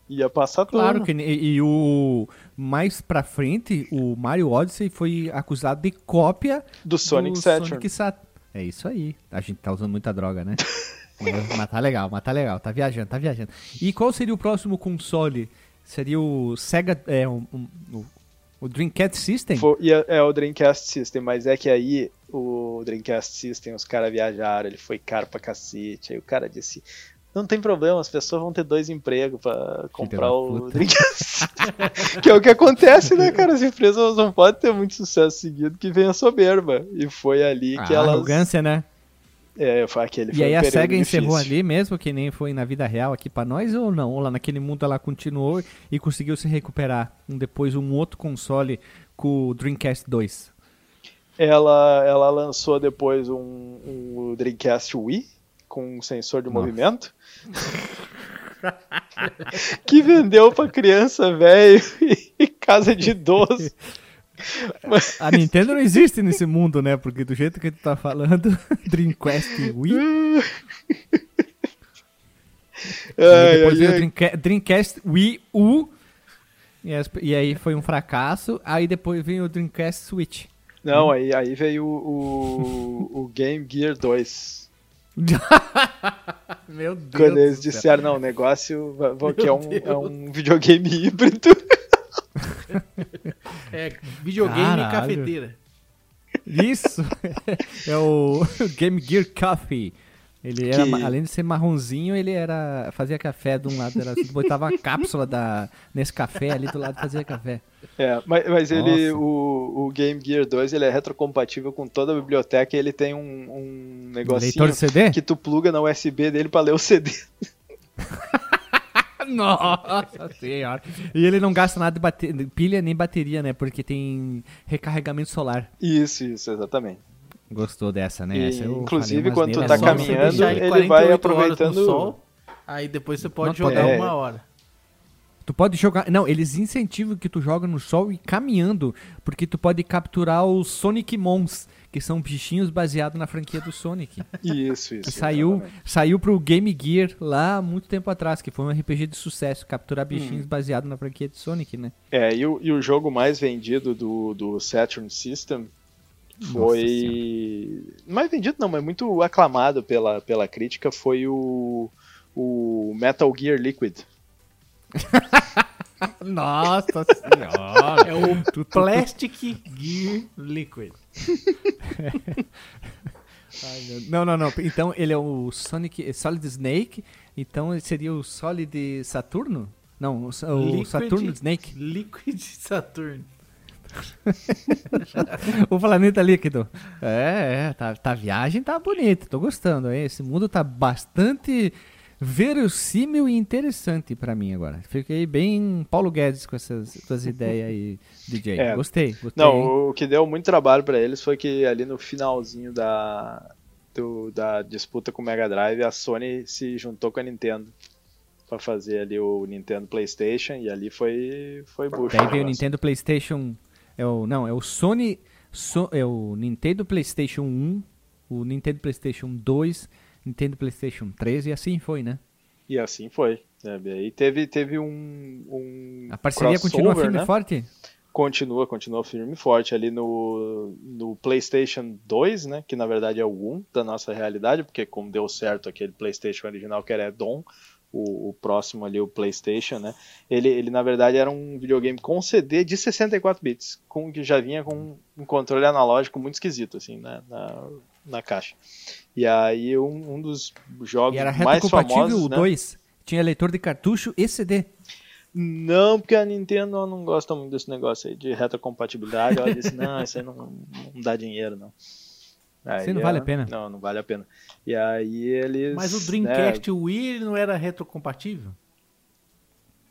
Ia passar Claro tudo. que e, e o mais pra frente, o Mario Odyssey foi acusado de cópia Do Sonic do Saturn. Sonic Saturn. É isso aí. A gente tá usando muita droga, né? mas, mas tá legal, mas tá legal, tá viajando, tá viajando. E qual seria o próximo console? Seria o Sega, é, um- um- o, o Dreamcast System? Foi- ia- é o Dreamcast System, mas é que aí o Dreamcast System, os caras viajaram, ele foi caro pra cacete. Aí o cara disse: Não tem problema, as pessoas vão ter dois empregos pra comprar o puta. Dreamcast. que é o que acontece, né, cara? As empresas elas não podem ter muito sucesso seguido que vem a soberba. E foi ali que a elas. arrogância, né? É, foi aquele E foi aí um a SEGA encerrou difícil. ali mesmo, que nem foi na vida real aqui pra nós, ou não? Ou lá naquele mundo ela continuou e conseguiu se recuperar um, depois um outro console com o Dreamcast 2. Ela, ela lançou depois um, um Dreamcast Wii com um sensor de Nossa. movimento. que vendeu pra criança velho e casa de idoso. A Nintendo não existe nesse mundo, né? Porque do jeito que tu tá falando, Dreamcast Wii, e Ai, depois ai, ai. Dreamca- Dreamcast Wii U, e, as- e aí foi um fracasso, aí depois veio o Dreamcast Switch. Não, aí, aí veio o, o, o Game Gear 2. Meu Deus Quando eles disseram, não, o negócio que é um, é um videogame híbrido. É, videogame Caralho. e cafeteira. Isso! é o Game Gear Coffee. Ele era, Que- além de ser marronzinho, ele era fazia café de um lado, era, tu botava uma cápsula da, nesse café ali do lado fazia café. É, mas, mas ele, o, o Game Gear 2 ele é retrocompatível com toda a biblioteca e ele tem um, um negocinho Leitor de CD? que tu pluga na USB dele pra ler o CD. Nossa senhora. E ele não gasta nada de bate- de pilha nem bateria, né? Porque tem recarregamento solar. Isso, isso, exatamente. Gostou dessa, né? E, Essa inclusive, quando tu tá caminhando, ele ele vai 48 horas aproveitando- no sol, aí depois você pode Não, jogar é. uma hora. Tu pode jogar. Não, eles incentivam que tu joga no sol e caminhando, porque tu pode capturar os Sonic Mons, que são bichinhos baseados na franquia do Sonic. Isso, isso. Que saiu, exatamente. saiu pro Game Gear lá muito tempo atrás, que foi um RPG de sucesso, capturar bichinhos baseados na franquia de Sonic, né? É, e o, e o jogo mais vendido do, do Saturn System foi. mais vendido não, mas muito aclamado pela, pela crítica foi o, o Metal Gear Liquid. Nossa senhora! É o Plastic Gear Liquid. Ai, Não, não, não. Então ele é o Sonic Solid Snake. Então ele seria o Solid Saturno? Não, o, Liquid- Saturno Snake. Liquid Saturn. O planeta líquido. É, é, tá, tá viagem, tá bonito. Tô gostando. hein? Esse mundo tá bastante verossímil e interessante pra mim agora. Fiquei bem Paulo Guedes com essas, essas ideias aí, DJ. É. Gostei, gostei. hein? Não, o que deu muito trabalho pra eles foi que ali no finalzinho da, do- da disputa com o Mega Drive, a Sony se juntou com a Nintendo pra fazer ali o Nintendo PlayStation e ali foi foi bucho. Daí veio o. Nintendo PlayStation. É o, não, é o Sony. So- é o Nintendo PlayStation 1, o Nintendo PlayStation 2, Nintendo PlayStation 3 e assim foi, né? E assim foi. Sabe? Aí teve, teve um, um A parceria continua firme né? e forte? Continua, continua firme e forte ali no, no PlayStation 2, né? Que na verdade é o 1 da nossa realidade, porque como deu certo aquele PlayStation original que era Dom, o, o próximo ali, o PlayStation, né? Ele, ele na verdade era um videogame com CD de 64 bits, com que já vinha com um controle analógico muito esquisito, assim, né? na, na caixa. E aí um, um dos jogos E era mais retrocompatível famosos, o né? 2? Tinha leitor de cartucho e CD. Não, porque a Nintendo não gosta muito desse negócio aí de retrocompatibilidade. Ela disse, não, isso aí não, não dá dinheiro, não. Aí Isso não ela- vale a pena. Não, não vale a pena. E aí eles. Mas o né, Dreamcast o Wii não era retrocompatível?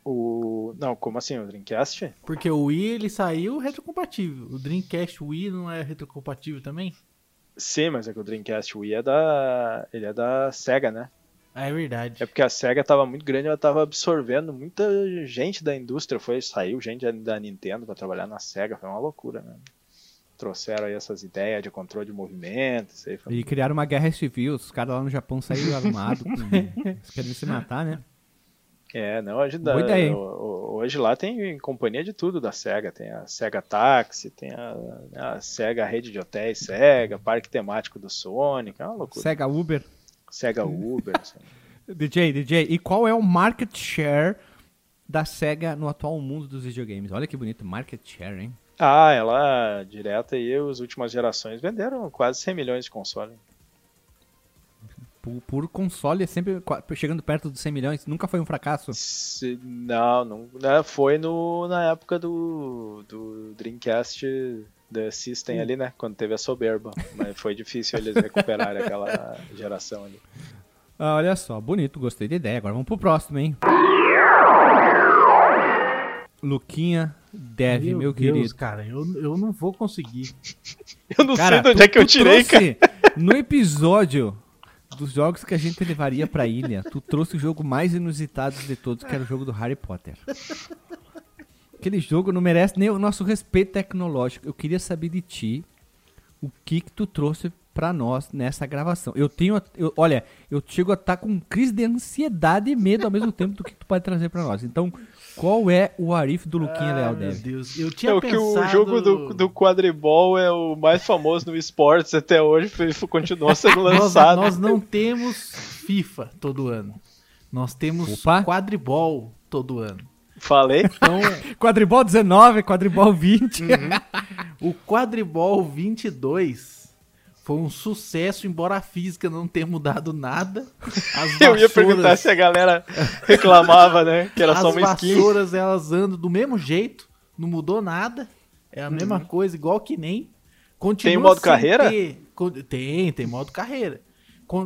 o... Não, como assim? O Dreamcast? Porque o Wii ele saiu retrocompatível. O Dreamcast Wii não é retrocompatível também? Sim, mas é que o Dreamcast Wii é da. Ele é da SEGA, né? Ah, é verdade. É porque a SEGA tava muito grande, ela tava absorvendo muita gente da indústria. Foi, saiu gente da Nintendo pra trabalhar na SEGA, foi uma loucura, né? Trouxeram aí essas ideias de controle de movimento, isso aí foi E criaram uma guerra civil. Os caras lá no Japão saíram armados. Com... Eles querem se matar, né? É, não, hoje, Boa ideia, hoje lá tem companhia de tudo da SEGA. Tem a SEGA Taxi, tem a, a SEGA Rede de Hotéis SEGA, Parque Temático do Sonic, é uma loucura. Sega Uber. SEGA Uber. assim. DJ, DJ, e qual é o market share da SEGA no atual mundo dos videogames? Olha que bonito, market share, hein? Ah, ela direta aí, as últimas gerações venderam quase 100 milhões de consoles. Por, por console é sempre chegando perto dos 100 milhões, nunca foi um fracasso. Se- não, não, né, foi no, na época do, do Dreamcast da System ali, né? Quando teve a soberba. Mas foi difícil eles recuperarem aquela geração ali. Ah, olha só, bonito, gostei da ideia. Agora vamos pro próximo, hein? Luquinha deve, meu, Deus, querido. cara, eu, eu não vou conseguir. Eu não Cara, sei de onde tu- é que eu tirei, cara. No episódio dos jogos que a gente levaria pra ilha, tu trouxe o jogo mais inusitado de todos, que era o jogo do Harry Potter. Aquele jogo não merece nem o nosso respeito tecnológico. Eu queria saber de ti o que que tu trouxe pra nós nessa gravação. Eu tenho, eu- olha, eu chego a estar com crise de ansiedade e medo ao mesmo tempo do que tu pode trazer pra nós. Então, qual é o Arif do Luquinha Leal Ai, meu? Deus, eu tinha É o que pensado... o jogo do, do quadribol é o mais famoso no esportes até hoje, continuou sendo Nós, lançado. nós não temos FIFA todo ano. Nós temos Opa. quadribol todo ano. Falei? Então, Quadribol 19, quadribol 20. o quadribol 22 foi um sucesso, embora a física não tenha mudado nada. As Eu ia vassouras- perguntar se a galera reclamava, né? Que era as só uma skin. vassouras elas andam do mesmo jeito, não mudou nada. É a mesma Uhum. coisa, igual que nem. Continua Tem modo carreira? ter- tem, tem modo carreira.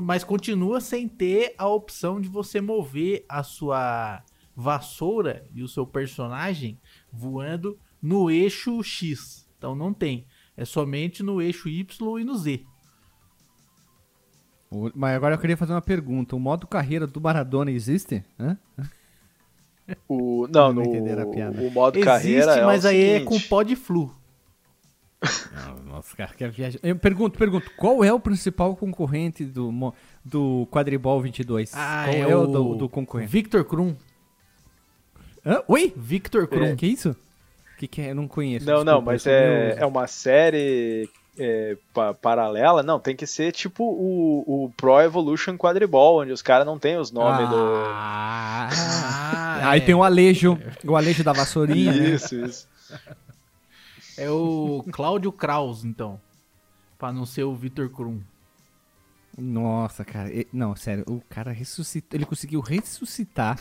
Mas continua sem ter a opção de você mover a sua vassoura e o seu personagem voando no eixo X. Então não tem. É somente no eixo Y e no Z. Mas agora eu queria fazer uma pergunta. O modo carreira do Maradona existe? Hã? O, não, Não no entenderam a piada. o modo Existe, carreira é mas o aí é seguinte, com pó de flu. Nossa, cara, que viagem. Eu pergunto, pergunto, qual é o principal concorrente do, do Quadribol 22? Ah, qual é, é, o do, do concorrente? Victor Krum. Hã? Oi? Victor Krum. Que isso? O que, que é? Eu não conheço. Não, não, desculpa, eu mas é, é uma série é, pa- paralela. Não, tem que ser tipo o, o Pro Evolution Quadribol, onde os caras não tem os nomes Ah, Ah, Aí é. tem o Alejo, o Alejo da do. vassourinha, né? Isso, isso. É o Cláudio Kraus, então. Pra não ser o Victor Krum. Nossa, cara. Não, sério, o cara ressuscitou. Ele conseguiu ressuscitar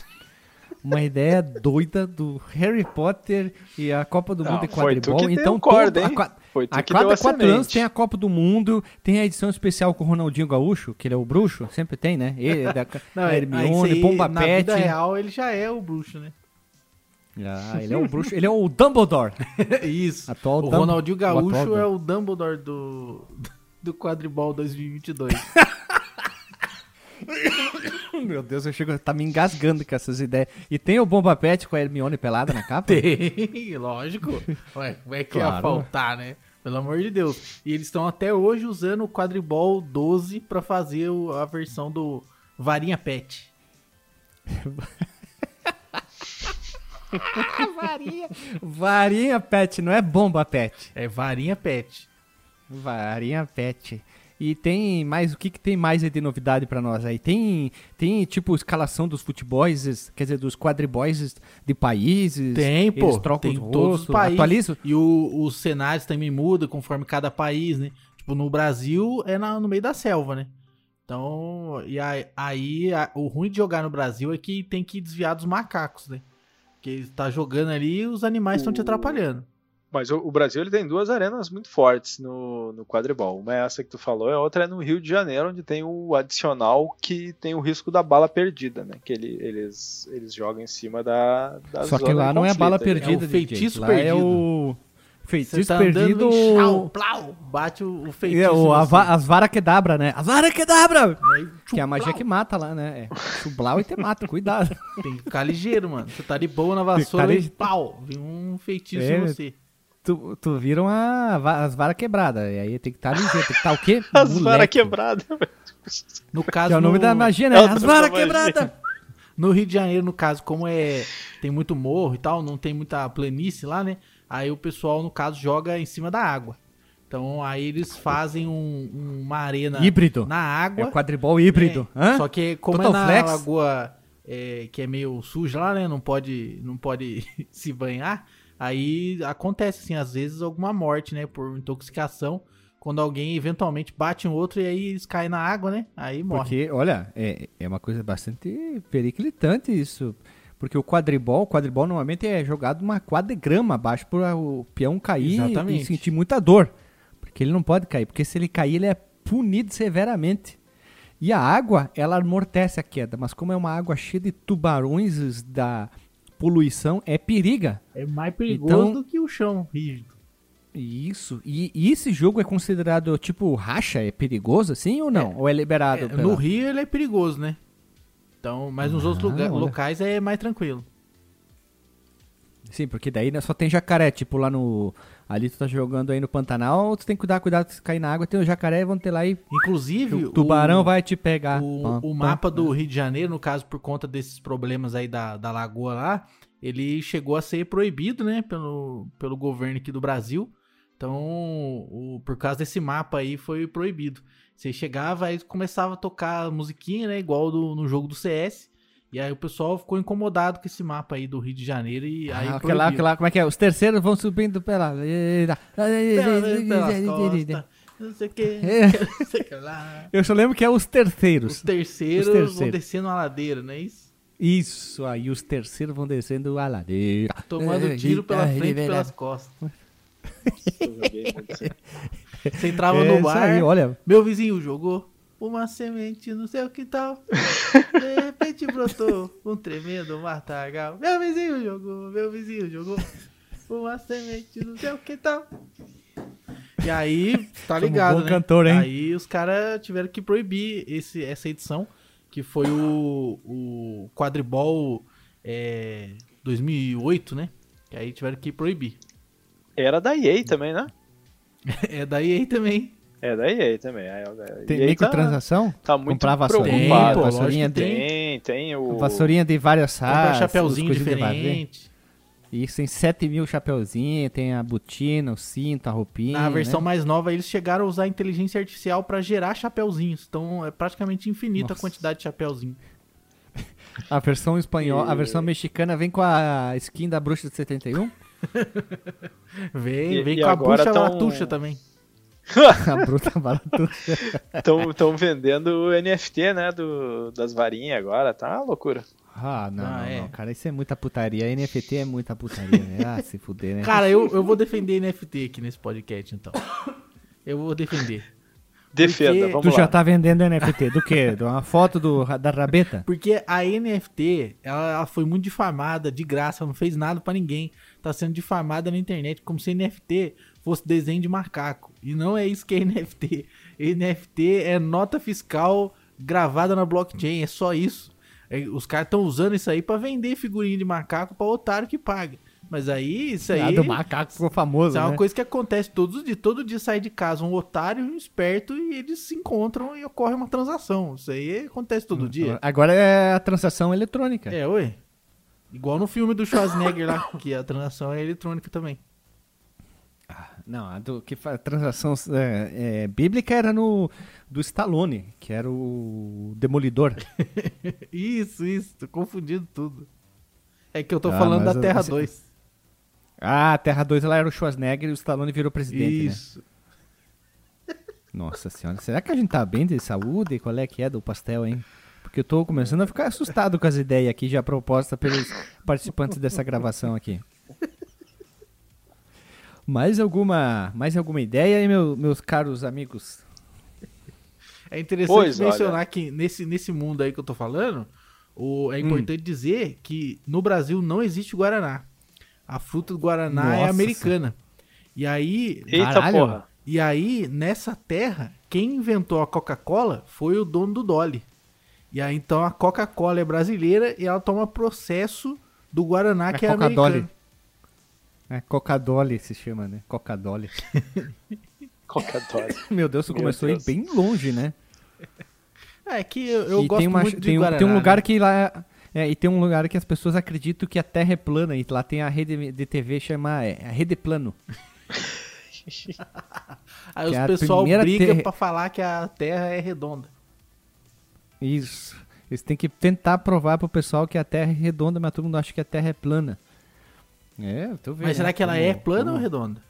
uma ideia doida do Harry Potter e a Copa do Não, Mundo de foi tu Quadribol. Então, corda, todo- hein? a, Foi a cada quatro anos tem a Copa do Mundo, tem a edição especial com o Ronaldinho Gaúcho, que ele é o bruxo, sempre tem, né? Ele, da, Não, é- Hermione, aí, Pomba na Pet. vida real ele já é o bruxo, né? Ah, ele é o bruxo, ele é o Dumbledore. Isso. Atual o Dumb- Ronaldinho o Gaúcho Dumb- é o Dumbledore do, do Quadribol 2022. Meu Deus, eu chego, tá me engasgando com essas ideias. E tem o Bomba Pet com a Hermione pelada na capa? Tem, lógico. Ué, como é que ia Claro. faltar, né? Pelo amor de Deus. E eles estão até hoje usando o Quadribol 12 pra fazer o- a versão do Varinha Pet. Varinha. Varinha Pet, não é Bomba Pet. É Varinha Pet. Varinha Pet. E tem mais, o que, que tem mais aí de novidade pra nós aí? Tem, tem tipo escalação dos futeboys, quer dizer, dos quadriboys de países? Tem, pô. Eles trocam tem os todos os rostos, países. atualizam? E o- os cenários também mudam conforme cada país, né? Tipo, no Brasil é na- no meio da selva, né? Então, e aí, aí a- o ruim de jogar no Brasil é que tem que desviar dos macacos, né? Porque tá jogando ali e os animais estão te atrapalhando. Mas o, o Brasil ele tem duas arenas muito fortes no, no quadribol. Uma é essa que tu falou, e a outra é no Rio de Janeiro, onde tem o adicional que tem o risco da bala perdida, né? Que ele- eles, eles jogam em cima da, da Só que lá não é conflito bala perdida, É o feitiço. Lá é perdido. o Você feitiço tá perdido. andando chau, plau, bate o, o feitiço. É, o, a as vara quedabra, né? As vara quedabra! Aí, Que é a magia que mata lá, né? É. Chublau e te mata, cuidado. Tem que ficar ligeiro, mano. Você tá de boa na vassoura Tá e pau, vem um feitiço É, em você. Tu, tu viram a, as varas quebradas. E aí tem que estar ligeiro. Tem que estar o quê? As varas quebradas. No caso, Que é o nome no, da magia, né? É As varas quebradas! no Rio de Janeiro, no caso, como é tem muito morro e tal, não tem muita planície lá, né? Aí o pessoal, no caso, joga em cima da água. Então aí eles fazem um- uma arena Híbrido. na É água. o quadribol híbrido. É, Hã? Só que como Total é na flex? lagoa é, que é meio suja lá, né? Não pode, não pode se banhar. Aí acontece, assim, às vezes alguma morte, né? Por intoxicação. Quando alguém eventualmente bate um outro e aí eles caem na água, né? Aí morre. Porque, olha, é, é uma coisa bastante periclitante isso. Porque o quadribol, o quadribol normalmente é jogado numa quadra de grama abaixo para o peão cair Exatamente. e sentir muita dor. Porque ele não pode cair. Porque se ele cair, ele é punido severamente. E a água, ela amortece a queda. Mas como é uma água cheia de tubarões da poluição, é periga. É mais perigoso Então- do que o chão rígido. Isso. E, e esse jogo é considerado tipo racha? É perigoso assim ou não? ou é liberado? É, pela- no Rio ele é perigoso, né? Então, mas nos outros lugar- olha. locais é mais tranquilo. Sim, porque daí né, só tem jacaré, tipo lá no. Ali tu tá jogando aí no Pantanal, tu tem que cuidar, cuidado se cair na água, tem o jacaré, vão ter lá e Inclusive, o tubarão o, vai te pegar. o, o pam. mapa do Rio de Janeiro, no caso, por conta desses problemas aí da, da lagoa lá, ele chegou a ser proibido, né, pelo, pelo governo aqui do Brasil. Então, o- por causa desse mapa aí, foi proibido. Você chegava aí começava a tocar musiquinha, né, igual do- no jogo do CS. E aí o pessoal ficou incomodado com esse mapa aí do Rio de Janeiro e aí Ah, aquela, proibiu. aquela, como é que é? Os terceiros vão subindo pela. Pelas- pelas costas, não sei o que, É. não sei o que lá. Eu só lembro que é os Os terceiros. terceiros, Os terceiros. vão descendo a ladeira, não é isso? Isso aí, os terceiros vão descendo a ladeira. Tomando tiro pela frente e pelas costas. Você entrava É no bar, aí, olha. meu vizinho jogou uma semente no seu quintal. De repente brotou um tremendo matagal. Meu vizinho jogou, meu vizinho jogou uma semente no seu quintal. E aí, tá Somos ligado, bom né? cantor, hein? Aí os caras tiveram que proibir esse, essa edição, que foi o, o quadribol é, 2008, né? E aí tiveram que proibir. Era da EA também, né? É da EA também. É da EA também. A Tem EA microtransação? Tá, tá muito Comprar vassourinha, Tem, vassourinha de, Tem, tem o... vassourinha de várias Compra sacas. chapeuzinho diferente. Isso, tem 7 mil chapeuzinhos, tem a botina, o cinto, a roupinha. Na versão né? mais nova, eles chegaram a usar inteligência artificial pra gerar chapeuzinhos. Então é praticamente infinita Nossa. a quantidade de chapeuzinho. A versão espanhola, a E- versão mexicana vem com a skin da bruxa de 71. Vem, E- vem e com a bucha tão- latuxa também. A bruxa baratuxa. Estão vendendo o NFT, né? Do, das varinhas agora. Tá uma loucura. Ah, não, Ah, não, é. não, cara, isso é muita putaria. NFT é muita putaria, né? Ah, se fuder, né? Cara, eu, eu vou defender NFT aqui nesse podcast, então. Eu vou defender. Defenda, Porque- vamos tu lá. já tá vendendo NFT do quê? De uma foto do, da rabeta? Porque a NFT, ela, ela foi muito difamada, de graça, ela não fez nada pra ninguém. Tá sendo difamada na internet, como se NFT fosse desenho de macaco. E não é isso que é NFT. NFT é nota fiscal gravada na blockchain, é só isso. É, os caras estão usando isso aí pra vender figurinha de macaco pra otário que paga. Mas aí, isso aí... Ah, do macaco ficou famoso, Isso é uma né? coisa que acontece todos os dias. Todo dia sai de casa um otário e um esperto e eles se encontram e ocorre uma transação. Isso aí acontece todo dia. Agora é a transação eletrônica. É, ué. Igual no filme do Schwarzenegger lá, que a transação é eletrônica também. Não, a do, que faz transação é, é, bíblica era no do Stallone, que era o Demolidor. Isso, isso, tô confundindo tudo. É que eu tô Ah, falando da Terra você- 2. Ah, a Terra 2 ela era o Schwarzenegger e o Stallone virou presidente, né? Isso. Nossa senhora, será que a gente tá bem de saúde? Qual é que é do pastel, hein? Porque eu tô começando a ficar assustado com as ideias aqui já propostas pelos participantes dessa gravação aqui. Mais alguma, mais alguma ideia aí, meu- meus caros amigos? É interessante Pois, mencionar olha. que nesse, nesse mundo aí que eu tô falando, o, Hum. é importante dizer que no Brasil não existe Guaraná. A fruta do Guaraná é Nossa americana. E aí, Eita Caralho. porra. e aí, nessa terra, quem inventou a Coca-Cola foi o dono do Dolly. E aí, então, a Coca-Cola é brasileira e ela toma processo do Guaraná, É que é americano. É, Coca-Dolly se chama, né? Coca-Dolly. Coca-Cola. Meu Deus, tu Meu começou Deus. aí bem longe, né? É que eu, eu gosto tem, uma- muito de tem Guaraná. tem um lugar né? que lá. É, e tem um lugar que as pessoas acreditam que a Terra é plana. E lá tem a rede de TV chama é, a Rede Plano. Aí que é os a pessoal briga terra- pra falar que a Terra é redonda. Isso. Eles têm que tentar provar pro pessoal que a Terra é redonda, mas todo mundo acha que a Terra é plana. É, eu tô vendo. Mas será né? que ela Como- é plana como- ou redonda?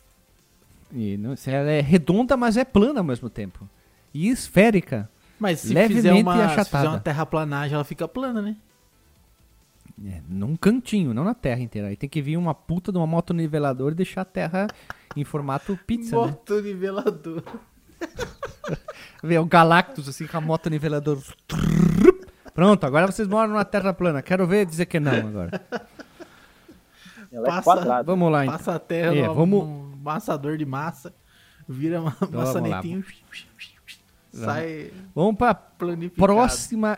E não, se ela é redonda, mas é plana ao mesmo tempo. E esférica. Mas se Levemente fizer, uma, se achatada. fizer uma terraplanagem, ela fica plana, né? É, num cantinho, não na Terra inteira. Aí tem que vir uma puta de uma moto nivelador e deixar a Terra em formato pizza, né? Moto nivelador. Vê o Galactus assim com a moto nivelador. Pronto, agora vocês moram na Terra plana. Quero ver dizer que não agora. Ela é Passa- quadrada. Vamos lá, então. Passa a terra É, num, vamos- num massador de massa, vira uma Vamos lá. maçanetinho, sai Vamos pra planificado. próxima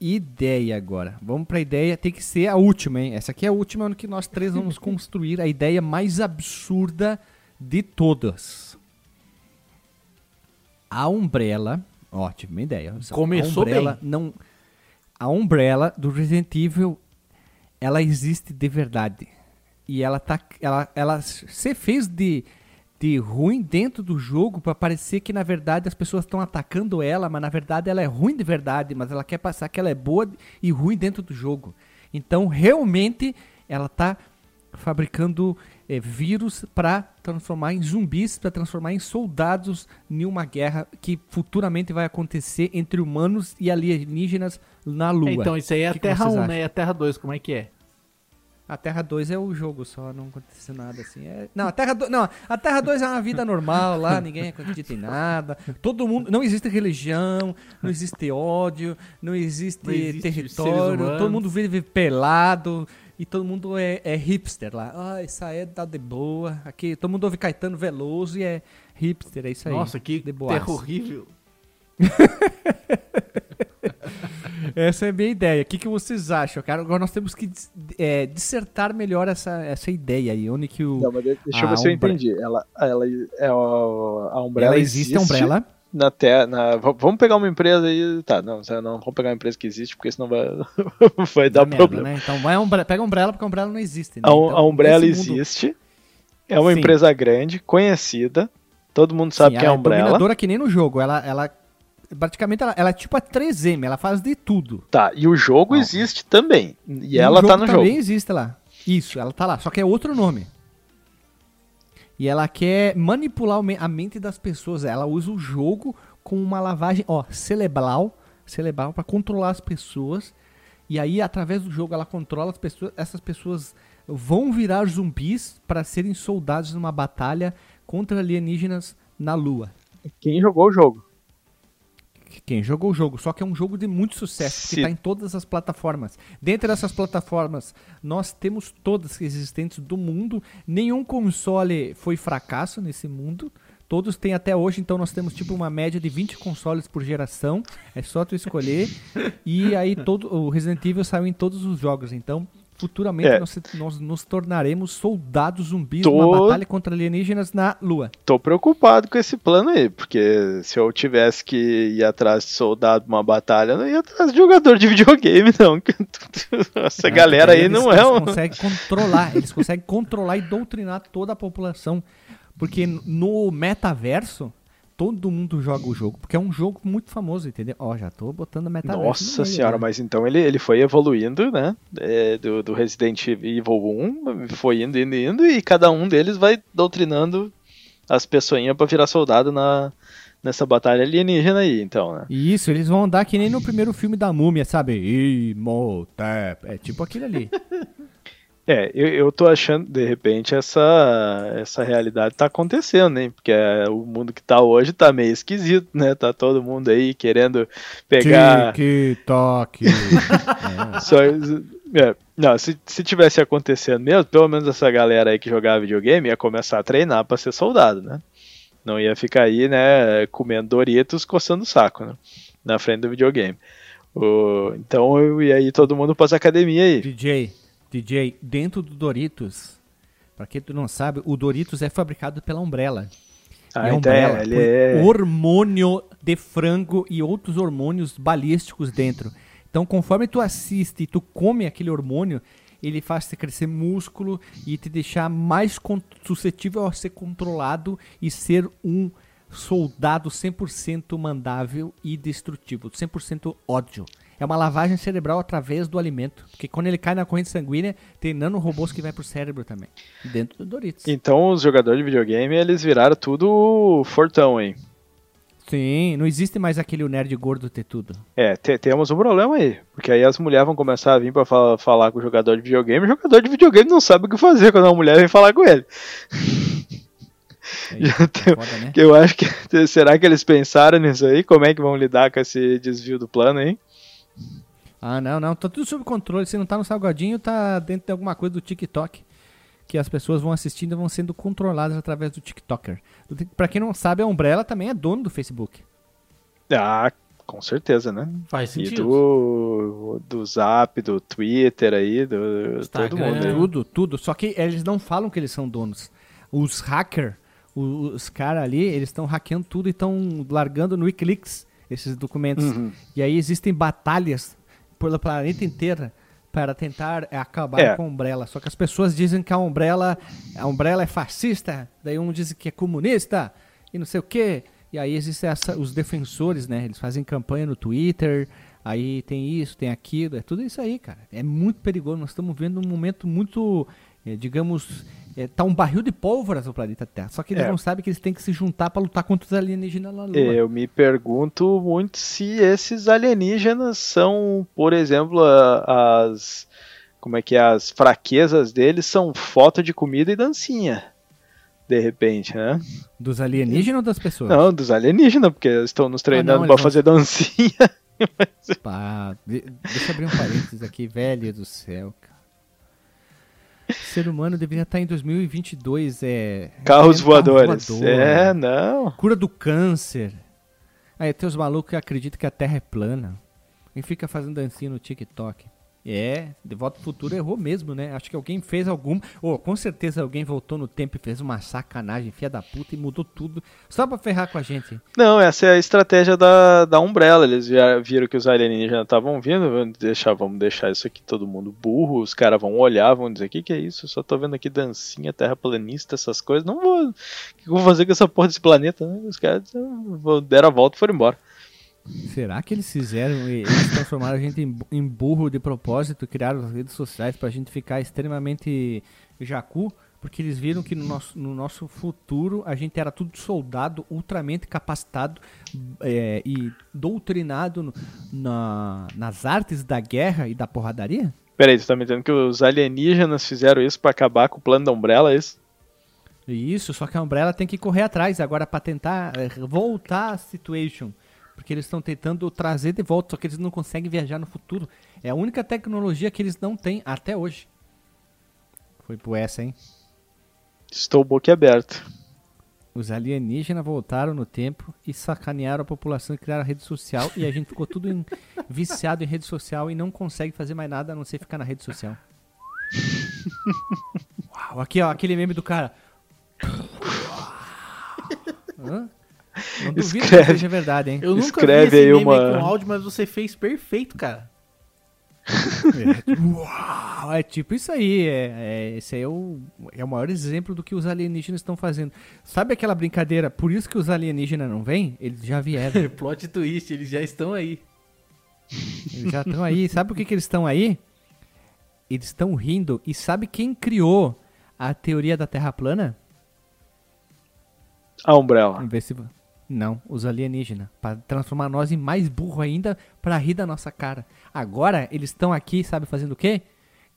ideia agora. Vamos pra ideia, tem que ser a última, hein? Essa aqui é a última no que nós três vamos construir a ideia mais absurda de todas. A Umbrella, ó, tive uma ideia. Começou a Umbrella bem. não A Umbrella do Resident Evil, ela existe de verdade. E ela tá ela ela se fez de de ruim dentro do jogo pra parecer que na verdade as pessoas estão atacando ela, mas na verdade ela é ruim de verdade, mas ela quer passar que ela é boa e ruim dentro do jogo. Então, realmente ela tá fabricando eh, vírus para transformar em zumbis, para transformar em soldados em uma guerra que futuramente vai acontecer entre humanos e alienígenas na Lua. É, então, isso aí é a Que que Terra vocês 1, acham? né? E a Terra 2, como é que é? A Terra 2 é o jogo só, não aconteceu nada assim. É- Não, a Terra 2, não, a Terra 2 é uma vida normal lá, ninguém acredita em nada. Todo mundo, não existe religião, não existe ódio, não existe, Não existe território, todo mundo vive pelado e todo mundo é, é hipster lá. Ah, isso aí tá de boa. Aqui todo mundo ouve Caetano Veloso e é hipster, é isso aí. Nossa, que terra horrível. Essa é a minha ideia. O que, que vocês acham, cara? Agora nós temos que é, dissertar melhor essa, essa ideia aí. Onde que o. Não, mas de- deixa eu ver se eu entendi. Ela, ela é a, Umbrella ela existe, a Umbrella. na terra. Na, vamos pegar uma empresa aí. Tá, não, não, vamos pegar uma empresa que existe, porque senão vai, vai dar Dá merda, problema. né? Então vai Umbrella, pega a Umbrella, porque a Umbrella não existe. Né? A, Então, a Umbrella mundo- existe. É uma Sim. empresa grande, conhecida. Todo mundo sabe Sim, quem é a ela Umbrella. dominadora que nem no jogo. Ela, ela praticamente, ela, ela é tipo a 3M, ela faz de tudo. Tá, e o jogo Não. existe também. E, E ela tá no também jogo. existe lá. Isso, ela tá lá, só que é outro nome. E ela quer manipular a mente das pessoas. Ela usa o jogo com uma lavagem, ó, cerebral, cerebral para controlar as pessoas. E aí, através do jogo, ela controla as pessoas. Essas pessoas vão virar zumbis para serem soldados numa batalha contra alienígenas na Lua. Quem jogou o jogo? Quem jogou o jogo, só que é um jogo de muito sucesso, que está em todas as plataformas. Dentre essas plataformas, nós temos todas existentes do mundo. Nenhum console foi fracasso nesse mundo. Todos têm até hoje, então nós temos tipo uma média de 20 consoles por geração. É só tu escolher. e aí todo o Resident Evil saiu em todos os jogos. Então, futuramente É. nós, nós nos tornaremos soldados zumbis Tô- numa batalha contra alienígenas na Lua. Tô preocupado com esse plano aí, porque se eu tivesse que ir atrás de soldado numa batalha, eu não ia atrás de jogador de videogame, não. Essa É, galera aí não eles, é eles um. conseguem controlar, eles conseguem controlar e doutrinar toda a população. Porque no metaverso, todo mundo joga o jogo, porque é um jogo muito famoso, entendeu? Ó, já tô botando metaverso. Nossa senhora, né? mas então ele, ele foi evoluindo, né? é, do, do Resident Evil 1, foi indo, indo, indo, e cada um deles vai doutrinando as pessoinhas pra virar soldado na, nessa batalha alienígena aí, então, né? Isso, eles vão andar que nem no primeiro filme da múmia, sabe? Imhotep. É tipo aquilo ali. É, eu, eu tô achando, de repente, essa, essa realidade tá acontecendo, hein? Porque é, o mundo que tá hoje tá meio esquisito, né? Tá todo mundo aí querendo pegar. TikTok. é. Só, é, não, se, se tivesse acontecendo mesmo, pelo menos essa galera aí que jogava videogame ia começar a treinar pra ser soldado, né? Não ia ficar aí, né, comendo Doritos, coçando o saco, né? Na frente do videogame. O, então eu ia aí todo mundo pras academia aí. DJ, DJ, dentro do Doritos, pra quem tu não sabe, o Doritos é fabricado pela Umbrella. Ah, e a então Umbrella é, é. hormônio de frango e outros hormônios balísticos dentro. Então, conforme tu assiste e tu come aquele hormônio, ele faz você crescer músculo e te deixar mais suscetível a ser controlado e ser um soldado 100% mandável e destrutivo, 100% ódio. É uma lavagem cerebral através do alimento, porque quando ele cai na corrente sanguínea, tem nanorobôs que vai pro cérebro também, dentro do Doritos. Então os jogadores de videogame, eles viraram tudo fortão, hein? Sim, não existe mais aquele nerd gordo ter tudo. É, te- temos um problema aí. Porque aí as mulheres vão começar a vir pra fa- falar com o jogador de videogame, o jogador de videogame não sabe o que fazer quando uma mulher vem falar com ele. Aí, Já tem- foda, né? Eu acho que. Será que eles pensaram nisso aí? Como é que vão lidar com esse desvio do plano aí? Ah, não, não, tá tudo sob controle. Se não tá no salgadinho, tá dentro de alguma coisa do TikTok. Que as pessoas vão assistindo e vão sendo controladas através do TikToker. Pra quem não sabe, a Umbrella também é dono do Facebook. Ah, com certeza, né? Faz E sentido. do, do Zap, do Twitter aí, do todo Instagram. mundo aí. Tudo, tudo. Só que eles não falam que eles são donos. Os hackers, os caras ali, eles estão hackeando tudo e estão largando no Wikileaks esses documentos. Uhum. E aí existem batalhas pelo planeta inteiro para tentar é, acabar É. com a Umbrella. Só que as pessoas dizem que a Umbrella, a Umbrella é fascista, daí um diz que é comunista e não sei o quê. E aí existem essa- os defensores, né? Eles fazem campanha no Twitter, aí tem isso, tem aquilo, é tudo isso aí, cara. É muito perigoso. Nós estamos vendo um momento muito, eh, digamos, eh, tá um barril de pólvora no planeta Terra. Só que eles É. não sabem que eles têm que se juntar para lutar contra os alienígenas na Lua. Eu me pergunto muito se esses alienígenas são, por exemplo, as como é que é, as fraquezas deles são foto de comida e dancinha. De repente, né? Dos alienígenas ou das pessoas? Não, dos alienígenas, porque estão nos treinando Ah, pra eles vão- fazer dancinha. Pá, de- deixa eu abrir um parênteses aqui, velho do céu, cara. O ser humano deveria estar em 2022, é... Carros é, voadores. voador, É, não. Cura do câncer. Aí tem os malucos que acreditam que a Terra é plana. Quem fica fazendo dancinha no TikTok. É, De Volta ao Futuro errou mesmo, né? Acho que alguém fez algum. Ou com certeza alguém voltou no tempo e fez uma sacanagem, filha da puta, e mudou tudo só pra ferrar com a gente. Não, essa é a estratégia da, da Umbrella. Eles viram que os alienígenas estavam vindo. Vamos deixar, vamos deixar isso aqui todo mundo burro. Os caras vão olhar, vão dizer: O que, que é isso? Eu só tô vendo aqui dancinha, terraplanista, essas coisas. Não vou. O que eu vou fazer com essa porra desse planeta? né? Os caras deram a volta e foram embora. Será que eles fizeram, e- eles transformaram a gente em, bu- em burro de propósito, criaram as redes sociais pra gente ficar extremamente jacu? Porque eles viram que no nosso, no nosso futuro a gente era tudo soldado, ultramente capacitado é, e doutrinado no- na- nas artes da guerra e da porradaria? Peraí, tu tá me dizendo que os alienígenas fizeram isso pra acabar com o plano da Umbrella, é isso? Isso, só que a Umbrella tem que correr atrás agora pra tentar é, voltar a situation. Porque eles estão tentando trazer de volta, só que eles não conseguem viajar no futuro. É a única tecnologia que eles não têm até hoje. Foi por essa, hein? Estou boquiaberto. Os alienígenas voltaram no tempo e sacanearam a população e criaram a rede social. E a gente ficou tudo em- viciado em rede social e não consegue fazer mais nada a não ser ficar na rede social. Uau, aqui ó, aquele meme do cara. Hã? Não duvido que Escreve. seja verdade, hein? Eu nunca Escreve vi esse aí meme uma- com áudio, mas você fez perfeito, cara. Uau, é tipo isso aí. É, é- esse aí é o, é o maior exemplo do que os alienígenas estão fazendo. Sabe aquela brincadeira? Por isso que os alienígenas não vêm? Eles já vieram. Plot twist, eles já estão aí. Eles já estão aí. Sabe por que, que eles estão aí? Eles estão rindo. E sabe quem criou a teoria da Terra plana? A Umbrella. Vamos ver se... Não, os alienígenas. Para transformar nós em mais burro ainda para rir da nossa cara. Agora eles estão aqui, sabe, fazendo o quê?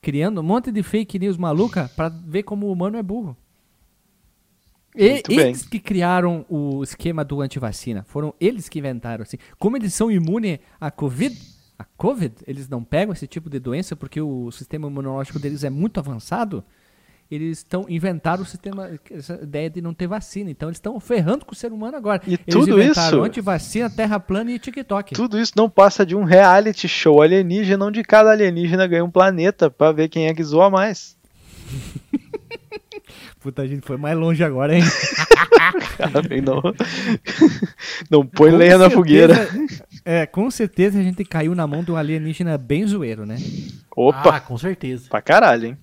Criando um monte de fake news maluca para ver como o humano é burro. E, eles que criaram o esquema do antivacina. Foram eles que inventaram, assim. Como eles são imunes à Covid, a Covid, eles não pegam esse tipo de doença porque o sistema imunológico deles é muito avançado. Eles estão inventaram o sistema, essa ideia de não ter vacina. Então eles estão ferrando com o ser humano agora. E eles tudo inventaram isso- antivacina, terra plana e TikTok. Tudo isso não passa de um reality show alienígena onde cada alienígena ganha um planeta pra ver quem é que zoa mais. Puta, a gente foi mais longe agora, hein? Não, não põe Com lenha na certeza- fogueira. É, com certeza a gente caiu na mão de um alienígena bem zoeiro, né? Opa, Ah, com certeza. pra caralho, hein?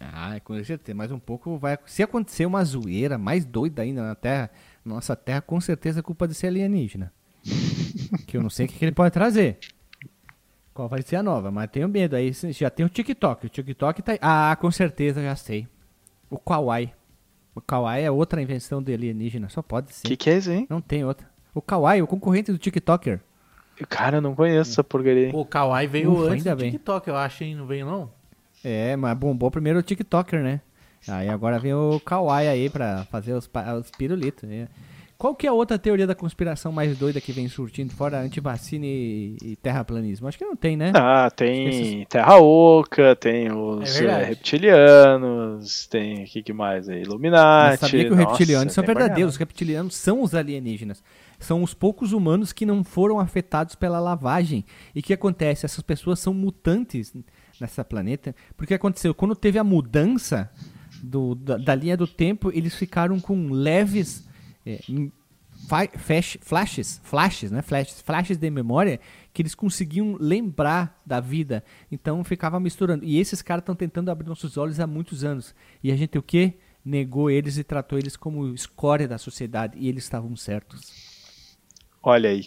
Ah, com certeza. Mais um pouco vai. Se acontecer uma zoeira mais doida ainda na Terra, nossa Terra, com certeza é culpa desse alienígena. que eu não sei o que, que ele pode trazer. Qual vai ser a nova, mas tenho medo. Aí já tem o TikTok. O TikTok tá aí. Ah, com certeza já sei. O Kawaii. O Kawaii é outra invenção do alienígena. Só pode O ser. que, que é isso, hein? Não tem outra. O Kawaii, o concorrente do TikToker. Cara, eu não conheço essa porcaria. Pô, o Kawaii veio Ufa, antes ainda do bem. TikTok, eu acho, hein? Não veio, não? É, mas bombou primeiro o TikToker, né? Aí agora vem o Kawaii aí pra fazer os, os pirulitos. né? Qual que é a outra teoria da conspiração mais doida que vem surtindo fora antivacina e, e terraplanismo? Acho que não tem, né? Ah, tem Terra Oca, tem os É eh, reptilianos, tem o que, que mais aí? Illuminati. Mas sabia que os reptilianos são verdadeiros. Os reptilianos são os alienígenas. São os poucos humanos que não foram afetados pela lavagem. E o que acontece? Essas pessoas são mutantes nessa planeta. Porque aconteceu? Quando teve a mudança do- da, da linha do tempo, eles ficaram com leves é, flash- flashes, flashes, né? Flashes, flashes de memória que eles conseguiam lembrar da vida. Então ficava misturando. E esses caras estão tentando abrir nossos olhos há muitos anos. E a gente o quê? Negou eles e tratou eles como escória da sociedade. E eles estavam certos. Olha aí.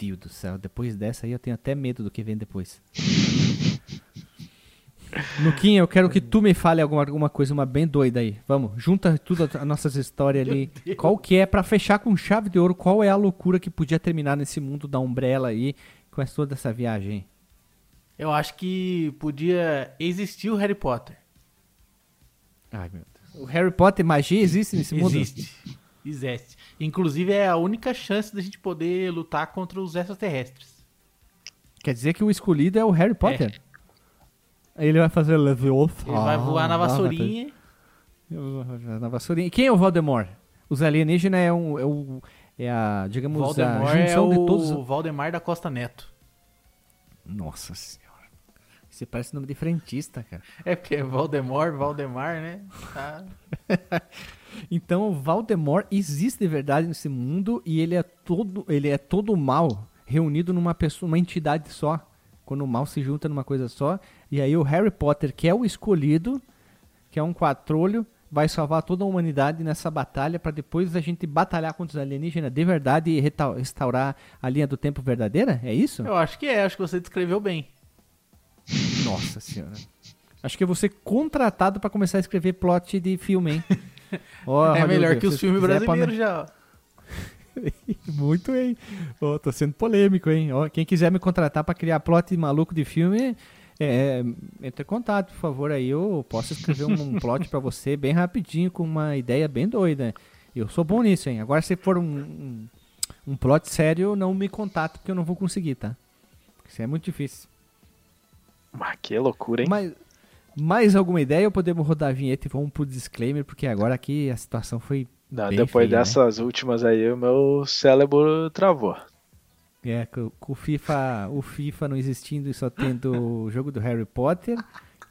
Meu Deus do céu, depois dessa aí eu tenho até medo do que vem depois. Luquinha, eu quero que tu me fale alguma, alguma coisa, uma bem doida aí. Vamos, junta tudo as nossas histórias ali. Qual que é, pra fechar com chave de ouro, qual é a loucura que podia terminar nesse mundo da Umbrella aí, com essa- toda essa viagem? Eu acho que podia existir o Harry Potter. Ai, meu Deus. O Harry Potter, magia existe nesse mundo? Existe. Existe. Inclusive é a única chance da gente poder lutar contra os extraterrestres. Quer dizer que o escolhido é o Harry Potter? Aí Ele vai fazer Leviosa. Ele vai voar na vassourinha. Na vassourinha. E Quem é o Voldemort? Os alienígenas é, um, é, o, é a, digamos, a Voldemort é junção o de todos. Valdemar da Costa Neto. Nossa senhora. Você parece nome de frentista, cara. É porque é Valdemar, Valdemar, né? Tá. Então, o Valdemar existe de verdade nesse mundo e ele é todo, ele é todo mal reunido numa pessoa, uma entidade só. Quando o mal se junta numa coisa só, e aí o Harry Potter, que é o escolhido, que é um quatrolho, vai salvar toda a humanidade nessa batalha para depois a gente batalhar contra os alienígenas de verdade e restaurar a linha do tempo verdadeira? É isso? Eu acho que é, acho que você descreveu bem. Nossa senhora. Acho que eu vou ser contratado para começar a escrever plot de filme, hein? Ó, é melhor que os filmes brasileiros já. ó. Muito, hein? Ó, tô sendo polêmico, hein? Ó, quem quiser me contratar pra criar plot maluco de filme, é, entre em contato, por favor. Aí eu posso escrever um, plot pra você bem rapidinho, com uma ideia bem doida. Eu sou bom nisso, hein? Agora, se for um, um, um plot sério, não me contato, porque eu não vou conseguir, tá? Isso é muito difícil. Ah, que loucura, hein? Mas, mais alguma ideia ou podemos rodar a vinheta e vamos pro disclaimer? Porque agora aqui a situação foi. Não, depois feia, né? dessas últimas aí, o meu cérebro travou. É, com, o FIFA, o FIFA não existindo e só tendo o jogo do Harry Potter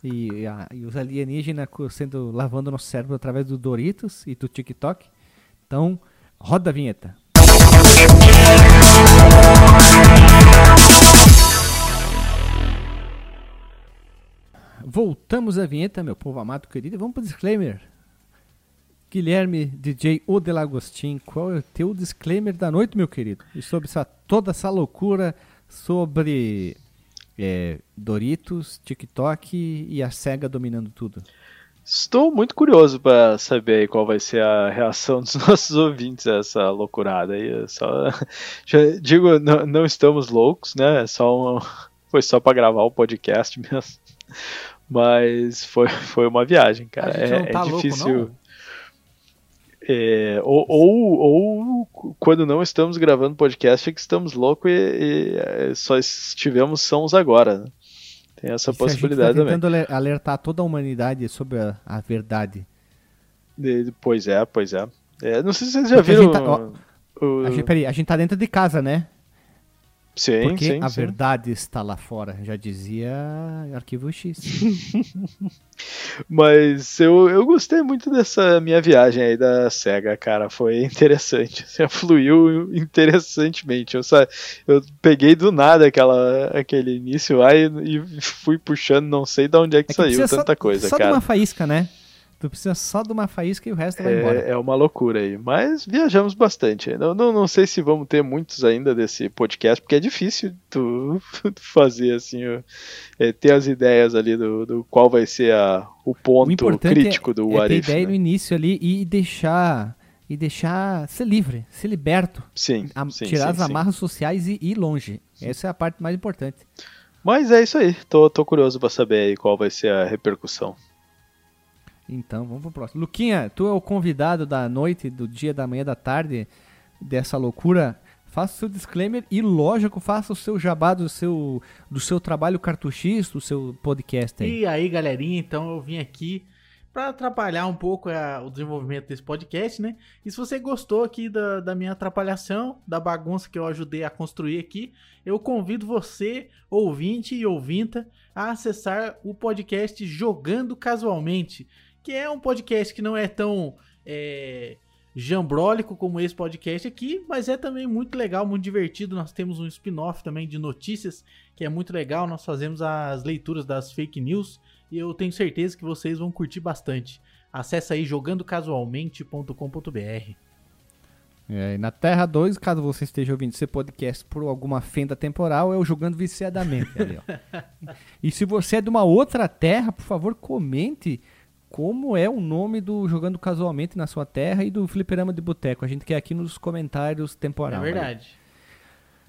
e, a- e os alienígenas sendo lavando nosso cérebro através do Doritos e do TikTok. Então, roda a vinheta. Voltamos à vinheta, meu povo amado querido, vamos pro disclaimer. Guilherme DJ O Delagostin, qual é o teu disclaimer da noite, meu querido? E sobre essa, toda essa loucura sobre é, Doritos, TikTok e a SEGA dominando tudo. Estou muito curioso para saber qual vai ser a reação dos nossos ouvintes a essa loucurada aí. Só, digo, não, não estamos loucos, né? É só um- foi só para gravar o podcast mesmo. Mas foi, foi uma viagem, cara. A É, não tá é difícil. É, ou, ou, ou quando não estamos gravando podcast é que estamos loucos e, e, é, só estivemos sãos agora. né? Tem essa E possibilidade a gente tá também. tentando ale- alertar toda a humanidade sobre a, a verdade. De- Pois é, pois é. É, não sei se vocês já Porque a viram. gente tá- ó, o- A gente, peraí, a gente tá dentro de casa, né? Sim, Porque sim, a sim. verdade está lá fora, já dizia Arquivo X. Mas eu, eu gostei muito dessa minha viagem aí da SEGA, cara. Foi interessante. Assim, fluiu interessantemente. Eu, sa... eu peguei do nada aquela, aquele início lá e, e fui puxando, não sei de onde é que, É que saiu tanta só, coisa, só de cara. uma faísca, né? Tu precisa só de uma faísca e o resto vai embora. É, é uma loucura aí. Mas viajamos bastante. Não, não, não sei se vamos ter muitos ainda desse podcast, porque é difícil tu, tu fazer assim, o- é, ter as ideias ali do, do qual vai ser a, o O ponto importante crítico é, do é What ter ideia né? no início ali e deixar e deixar ser livre, ser liberto, Sim, a- sim, tirar sim, as sim. amarras sociais e ir longe. Essa é a parte mais importante. Mas é isso aí. Tô, tô curioso pra saber aí qual vai ser a repercussão. Então, vamos pro próximo. Luquinha, tu é o convidado da noite, do dia, da manhã, da tarde dessa loucura. Faça o seu disclaimer e, lógico, faça o seu jabá do seu, do seu trabalho cartuchista, do seu podcast aí. E aí, galerinha, então eu vim aqui para atrapalhar um pouco a- o desenvolvimento desse podcast, né? E se você gostou aqui da, da minha atrapalhação, da bagunça que eu ajudei a construir aqui, eu convido você, ouvinte e ouvinta, a acessar o podcast Jogando Casualmente, que é um podcast que não é tão é, jambrólico como esse podcast aqui, mas é também muito legal, muito divertido. Nós temos um spin-off também de notícias que é muito legal. Nós fazemos as leituras das fake news e eu tenho certeza que vocês vão curtir bastante. Acesse aí jogandocasualmente.com.br. É, na Terra 2, caso você esteja ouvindo esse podcast por alguma fenda temporal, é o Jogando Viciadamente ali, ó. E se você é de uma outra terra, por favor, comente como é o nome do Jogando Casualmente na sua terra e do Fliperama de Boteco. A gente quer aqui nos comentários É temporal. aí. verdade.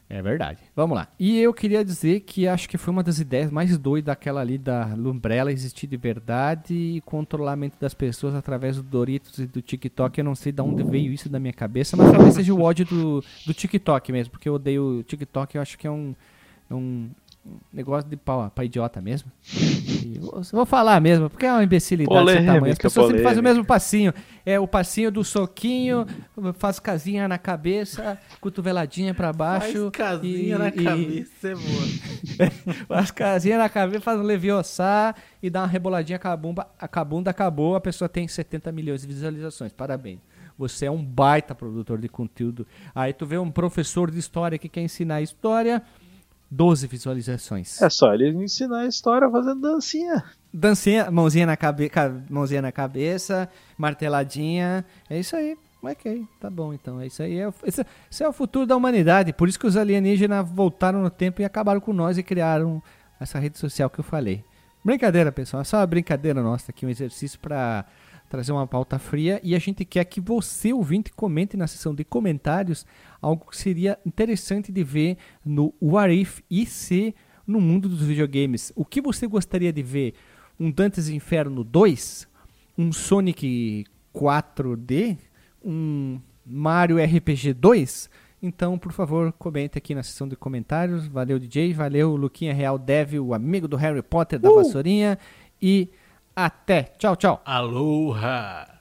É verdade. Vamos lá. E eu queria dizer que acho que foi uma das ideias mais doidas daquela ali da Lumbrella existir de verdade e controlamento das pessoas através do Doritos e do TikTok. Eu não sei de onde veio isso da minha cabeça, mas talvez seja o ódio do, do TikTok mesmo, porque eu odeio o TikTok. Eu acho que é um, é um, negócio de pau pra idiota mesmo. E vou, falar mesmo, porque é uma imbecilidade desse Polêmica, tamanho. As pessoas sempre fazem o polêmica. mesmo passinho. É o passinho do soquinho, faz casinha na cabeça, cotoveladinha pra baixo. Faz casinha e- na e- cabeça, é boa. Faz casinha na cabeça, faz um levioçar e dá uma reboladinha com a bunda, a bunda acabou, a pessoa tem 70 milhões de visualizações. Parabéns. Você é um baita produtor de conteúdo. Aí tu vê um professor de história que quer ensinar história, 12 visualizações. É só ele ensinar a história fazendo dancinha. Dancinha, mãozinha na, cabe ca- mãozinha na cabeça, marteladinha. É isso aí. Ok, tá bom então. É isso aí. É, o- esse, esse é o futuro da humanidade. Por isso que os alienígenas voltaram no tempo e acabaram com nós e criaram essa rede social que eu falei. Brincadeira, pessoal. É só uma brincadeira nossa aqui, um exercício para trazer uma pauta fria. E a gente quer que você, ouvinte, comente na seção de comentários algo que seria interessante de ver no What If e se no mundo dos videogames. O que você gostaria de ver? Um Dantes Inferno 2? Um Sonic 4D? Um Mario RPG 2? Então, por favor, comente aqui na seção de comentários. Valeu, DJ. Valeu, Luquinha Real Devil, o amigo do Harry Potter da Vassourinha. E até. Tchau, tchau. Aloha!